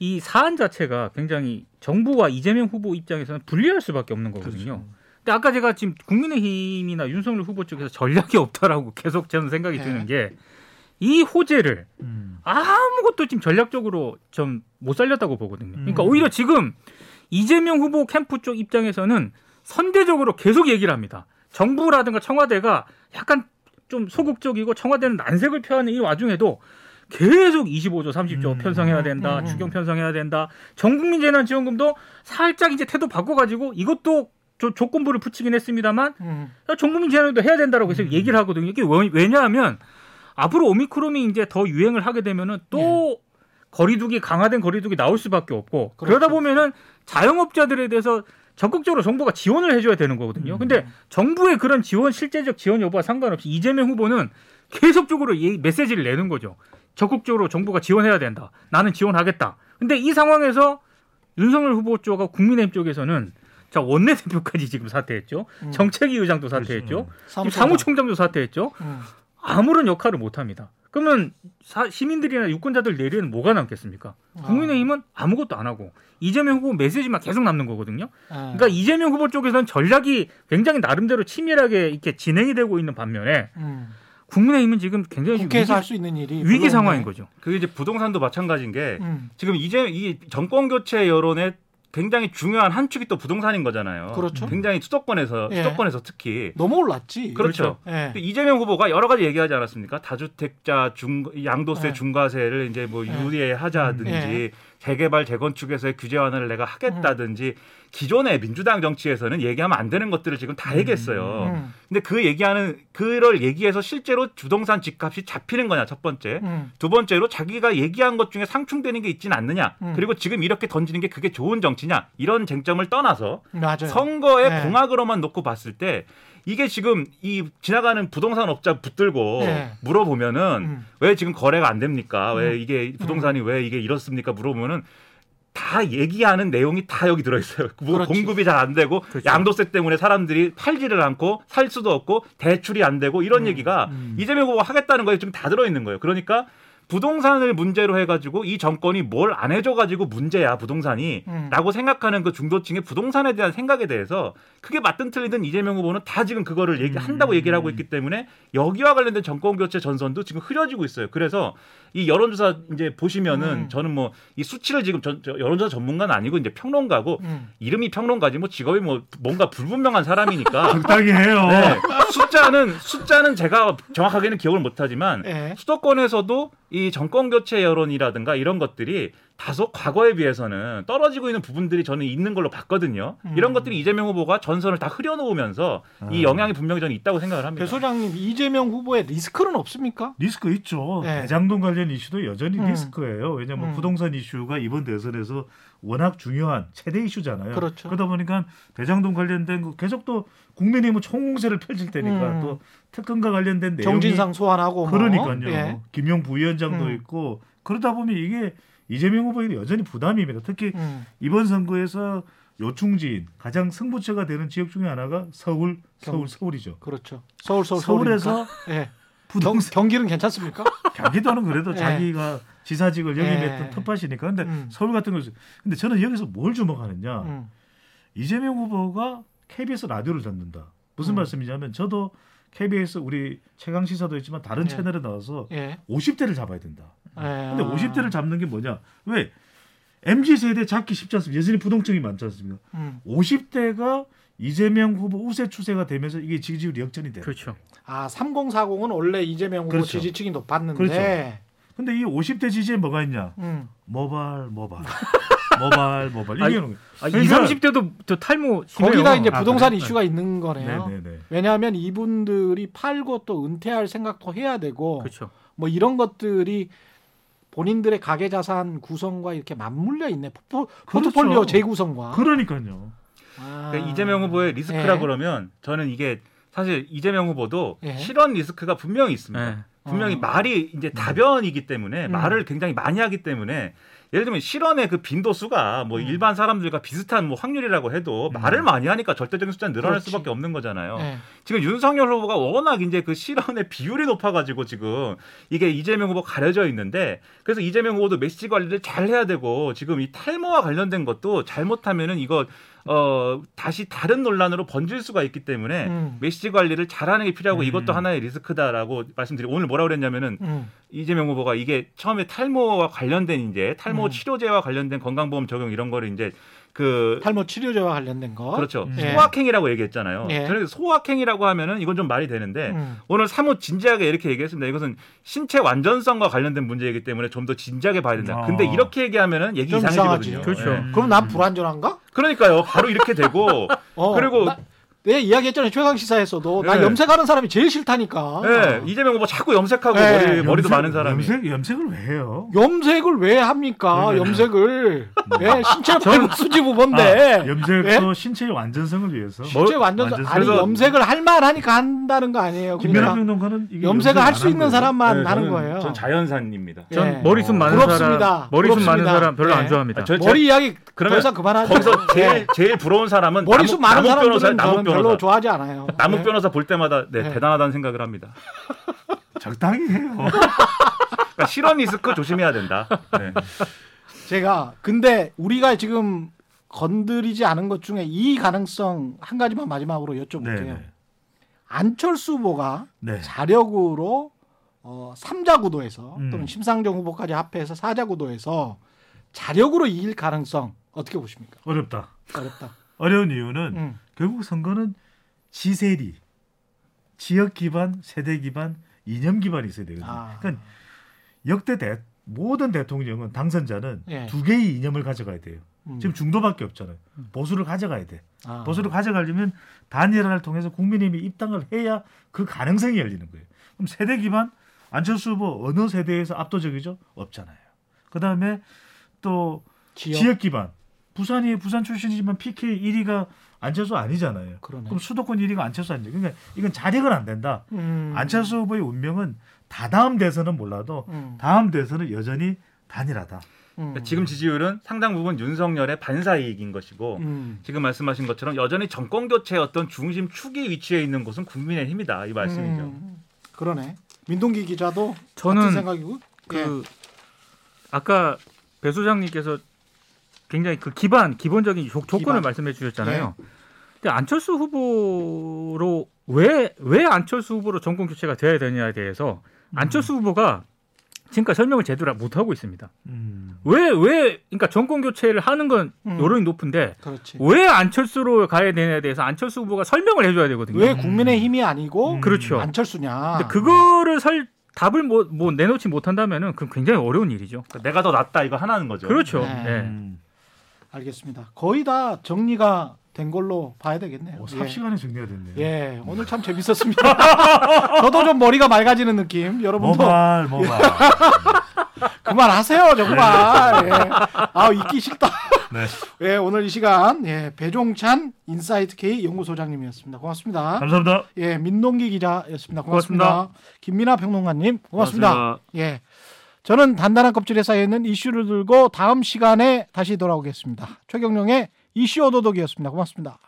이 사안 자체가 굉장히 정부와 이재명 후보 입장에서는 불리할 수밖에 없는 거거든요. 근데 아까 제가 지금 국민의힘이나 윤석열 후보 쪽에서 전략이 없다라고 계속 저는 생각이 네. 드는 게 이 호재를 음. 아무것도 지금 전략적으로 좀 못 살렸다고 보거든요. 그러니까 음. 오히려 지금 이재명 후보 캠프 쪽 입장에서는 선대적으로 계속 얘기를 합니다. 정부라든가 청와대가 약간 좀 소극적이고 청와대는 난색을 표하는 이 와중에도 계속 25조, 30조 음. 편성해야 된다, 음. 추경 편성해야 된다, 전국민 재난지원금도 살짝 이제 태도 바꿔가지고 이것도 조, 조건부를 붙이긴 했습니다만 음. 전국민 재난도 해야 된다라고 계속 음. 얘기를 하거든요. 이게 왜- 왜냐하면 앞으로 오미크론이 이제 더 유행을 하게 되면은 또 거리두기 강화된 거리두기 나올 수밖에 없고 그러다 그렇죠. 보면은 자영업자들에 대해서 적극적으로 정부가 지원을 해줘야 되는 거거든요. 음. 근데 정부의 그런 지원 실제적 지원 여부와 상관없이 이재명 후보는 계속적으로 이 메시지를 내는 거죠. 적극적으로 정부가 지원해야 된다. 나는 지원하겠다. 근데 이 상황에서 윤석열 후보 쪽과 국민의힘 쪽에서는 자 원내대표까지 지금 사퇴했죠. 음. 정책위 의장도 사퇴했죠. 지금 사무총장도 사퇴했죠. 음. 아무런 역할을 못 합니다. 그러면 사- 시민들이나 유권자들 내리는 뭐가 남겠습니까? 아. 국민의힘은 아무것도 안 하고 이재명 후보 메시지만 계속 남는 거거든요. 예. 그러니까 이재명 후보 쪽에서는 전략이 굉장히 나름대로 치밀하게 이렇게 진행이 되고 있는 반면에 음. 국민의힘은 지금 굉장히 국회에서 할 위기, 수 있는 일이 위기 상황인. 거죠. 그게 이제 부동산도 마찬가지인 게 음. 지금 이제 이 정권 교체 여론의 굉장히 중요한 한 축이 또 부동산인 거잖아요. 그렇죠. 굉장히 수도권에서 예. 수도권에서 특히 너무 올랐지. 그렇죠. 예. 근데 이재명 후보가 여러 가지 얘기하지 않았습니까? 다주택자 중 양도세 네. 중과세를 이제 뭐 네. 유예하자든지 네. 재개발 재건축에서의 규제 완화를 내가 하겠다든지 기존의 민주당 정치에서는 얘기하면 안 되는 것들을 지금 다 얘기했어요. 음. 근데 그 얘기하는 그를 얘기해서 실제로 부동산 집값이 잡히는 거냐 첫 번째. 음. 두 번째로 자기가 얘기한 것 중에 상충되는 게 있지는 않느냐. 음. 그리고 지금 이렇게 던지는 게 그게 좋은 정치냐. 이런 쟁점을 떠나서 맞아요. 선거의 네. 공약으로만 놓고 봤을 때 이게 지금 이 지나가는 부동산 업자 붙들고 네. 물어보면은 음. 왜 지금 거래가 안 됩니까? 왜 음. 이게 부동산이 왜 이게 이렇습니까? 물어보면은 다 얘기하는 내용이 다 여기 들어 있어요. 뭐 그렇지. 공급이 잘 안 되고 그렇죠. 양도세 때문에 사람들이 팔지를 않고 살 수도 없고 대출이 안 되고 이런 음. 얘기가 음. 이재명 후보가 하겠다는 거에 지금 다 들어 있는 거예요. 그러니까 부동산을 문제로 해가지고 이 정권이 뭘 안 해줘가지고 문제야 부동산이 음. 라고 생각하는 그 중도층의 부동산에 대한 생각에 대해서 크게 맞든 틀리든 이재명 후보는 다 지금 그거를 얘기한다고 음. 얘기를 하고 있기 때문에 여기와 관련된 정권 교체 전선도 지금 흐려지고 있어요. 그래서 이 여론조사 이제 보시면은 음. 저는 뭐 이 수치를 지금 전, 저 여론조사 전문가는 아니고 이제 평론가고 음. 이름이 평론가지 뭐 직업이 뭐 뭔가 불분명한 사람이니까 적당히 해요. 네, 숫자는 숫자는 제가 정확하게는 기억을 못하지만 예. 수도권에서도 이 정권 교체 여론이라든가 이런 것들이 다소 과거에 비해서는 떨어지고 있는 부분들이 저는 있는 걸로 봤거든요. 음. 이런 것들이 이재명 후보가 전선을 다 흐려놓으면서 이 아. 영향이 분명히 저는 있다고 생각을 합니다. 배 소장님 이재명 후보의 리스크는 없습니까? 리스크 있죠. 네. 대장동 관련 이슈도 여전히 음. 리스크예요. 왜냐하면 음. 부동산 이슈가 이번 대선에서 워낙 중요한 최대 이슈잖아요. 그렇죠. 러다 보니까 대장동 관련된 거 계속 또 국민의힘은 총공세를 펼칠 테니까 음. 또 특검과 관련된 내용이 정진상 소환하고 뭐. 그러니까요. 예. 김용 부위원장도 음. 있고 그러다 보면 이게 이재명 후보에게 여전히 부담입니다. 특히 음. 이번 선거에서 요충지인 가장 승부처가 되는 지역 중에 하나가 서울, 서울, 경- 서울이죠. 그렇죠. 서울 서울 서울에서. 예. 경, 부동산 경 기는 괜찮습니까? 경기도는 그래도 예. 자기가 지사직을 영입했던 예. 텃밭이니까. 근데 음. 서울 같은 경우 근데 저는 여기서 뭘 주목하느냐? 음. 이재명 후보가 KBS 라디오를 듣는다. 무슨 음. 말씀이냐면 저도 KBS 우리 최강 시사도 있지만 다른 예. 채널에 나와서 예. 50대를 잡아야 된다. 예. 근데 50대를 잡는 게 뭐냐? 왜? MZ 세대 잡기 쉽지 않습니까? 여전히 부동층이 많지 않습니까? 음. 50대가 이재명 후보 우세 추세가 되면서 이게 지지율 역전이 돼요. 그렇죠. 아, 3040은 원래 이재명 후보 그렇죠. 지지층이 높았는데. 그렇죠. 근데 이 50대 지지에 뭐가 있냐? 음. 모발, 모발. 모발, 모발. 아니, 이게 는 아, 그러니까- 20, 30대도 저 탈모 심해요. 거기다 이제 아, 부동산 그래? 이슈가 있는 거네요. 네네네. 왜냐하면 이분들이 팔고 또 은퇴할 생각도 해야 되고 그렇죠. 뭐 이런 것들이 본인들의 가계 자산 구성과 이렇게 맞물려 있네. 포, 포트폴리오 그렇죠. 재구성과. 그러니까요. 아. 그러니까 이재명 후보의 리스크라 예. 그러면 저는 이게 사실 이재명 후보도 예. 실언 리스크가 분명히 있습니다. 네. 분명히 어. 말이 이제 다변이기 때문에 음. 말을 굉장히 많이 하기 때문에 예를 들면 실언의 그 빈도수가 뭐 음. 일반 사람들과 비슷한 뭐 확률이라고 해도 음. 말을 많이 하니까 절대적인 숫자는 늘어날 그렇지. 수밖에 없는 거잖아요. 예. 지금 윤석열 후보가 워낙 이제 그 실언의 비율이 높아가지고 지금 이게 이재명 후보 가려져 있는데 그래서 이재명 후보도 메시지 관리를 잘 해야 되고 지금 이 탈모와 관련된 것도 잘못하면은 이거 어 다시 다른 논란으로 번질 수가 있기 때문에 음. 메시지 관리를 잘하는 게 필요하고 음. 이것도 하나의 리스크다라고 말씀드리고 오늘 뭐라 그랬냐면은 음. 이재명 후보가 이게 처음에 탈모와 관련된 이제 탈모 음. 치료제와 관련된 건강보험 적용 이런 거를 이제 그 탈모 치료제와 관련된 거. 그렇죠 음. 예. 소확행이라고 얘기했잖아요. 예. 저는 소확행이라고 하면은 이건 좀 말이 되는데 음. 오늘 사뭇 진지하게 이렇게 얘기했습니다. 이것은 신체 완전성과 관련된 문제이기 때문에 좀 더 진지하게 봐야 된다. 아. 근데 이렇게 얘기하면은 얘기 좀 이상해지거든요. 이상하지. 그렇죠. 예. 그럼 난 불안전한가? 그러니까요. 바로 이렇게 되고 어, 그리고 나- 내 이야기했잖아요 최강 시사에서도 나 네. 염색하는 사람이 제일 싫다니까. 네, 이재명 후보 자꾸 염색하고 네. 머리, 머리도 염색- 많은 사람이. 염색 염색을 왜 해요? 염색을 왜 합니까? 그러면은- 염색을 예, 신체 발육 수지 후보인데 아, 염색도 신체의 완전성을 위해서. 실제 완전 완전 아니 그래서- 염색을 할 만하니까 한다는 거 아니에요. 김민하 평론가는 염색을 할수안 있는. 사람만 네, 하는 저는- 거예요. 전 자연산입니다. 전 예. 머리숱 많은 부럽습니다. 사람 머리숱 많은 부럽습니다. 사람 별로 예. 안 좋아합니다. 아, 저- 머리 이야기 더 그러면 이상 그만하죠. 거기서 제일 예. 제일 부러운 사람은 머리숱 많은 남욱 변호사, 저는 별로 변호사. 좋아하지 않아요. 남욱 예. 변호사 볼 때마다 네, 네. 대단하다는 생각을 합니다. 적당히 해요. 그러니까 실언 리스크 조심해야 된다. 네. 제가 근데 우리가 지금 건드리지 않은 것 중에 이 가능성 한 가지만 마지막으로 여쭤볼게요. 네, 네. 안철수 후보가 네. 자력으로 어, 3자 구도에서 음. 또는 심상정 후보까지 합해서 4자 구도에서 자력으로 이길 가능성 어떻게 보십니까? 어렵다. 어렵다. 어려운 이유는 음. 결국 선거는 지세리, 지역 기반, 세대 기반, 이념 기반이 있어야 되거든요. 아. 그러니까 역대 대, 모든 대통령은 당선자는 예. 두 개의 이념을 가져가야 돼요. 음. 지금 중도밖에 없잖아요. 보수를 가져가야 돼. 아. 보수를 가져가려면 단일화를 통해서 국민의힘이 입당을 해야 그 가능성이 열리는 거예요. 그럼 세대 기반 안철수 후보 어느 세대에서 압도적이죠? 없잖아요. 그 다음에 또 지역, 지역. 기반 부산이 부산 출신이지만 PK 1위가 안철수 아니잖아요. 그러네. 그럼 수도권 1위가 안철수 아니죠. 그러니까 이건 자력은 안 된다. 음. 안철수 후보의 운명은 다다음 대선은 몰라도 음. 다음 대선은 여전히 단일하다. 음. 그러니까 지금 지지율은 상당 부분 윤석열의 반사이익인 것이고 음. 지금 말씀하신 것처럼 여전히 정권 교체의 어떤 중심 축이 위치해 있는 곳은 국민의힘이다 이 말씀이죠. 음. 그러네. 민동기 기자도 저는 같은 생각이고. 예. 그 아까 배 소장님께서 굉장히 그 기반 기본적인 조, 조건을 기반. 말씀해 주셨잖아요. 근데 안철수 후보로 왜 왜 안철수 후보로 정권 교체가 돼야 되냐에 대해서 안철수 후보가 지금까지 설명을 제대로 못 하고 있습니다. 음. 왜왜 그러니까 정권 교체를 하는 건 음. 여론이 높은데 그렇지. 왜 안철수로 가야 되냐에 대해서 안철수 후보가 설명을 해줘야 되거든요. 왜 국민의 힘이 아니고 음. 그렇죠. 안철수냐? 근데 그거를 설 답을 뭐, 뭐 내놓지 못한다면은 그 굉장히 어려운 일이죠. 그러니까 내가 더 낫다 이거 하나는 거죠. 그렇죠. 네. 네. 음. 알겠습니다. 거의 다 정리가 된 걸로 봐야 되겠네요. 어, 예. 삽시간에 정리가 됐네요. 예, 오늘 참 재밌었습니다. 저도 좀 머리가 맑아지는 느낌. 여러분도 모발 모발. 그만하세요, 정말. 예. 아, 있기 싫다. 네. 예, 오늘 이 시간 예, 배종찬 인사이트 K 연구소장님이었습니다. 고맙습니다. 감사합니다. 예, 민동기 기자였습니다. 고맙습니다. 김민하 평론가님 고맙습니다. 예. 저는 단단한 껍질에 쌓여 있는 이슈를 들고 다음 시간에 다시 돌아오겠습니다. 최경영의 이슈 오도독이었습니다. 고맙습니다.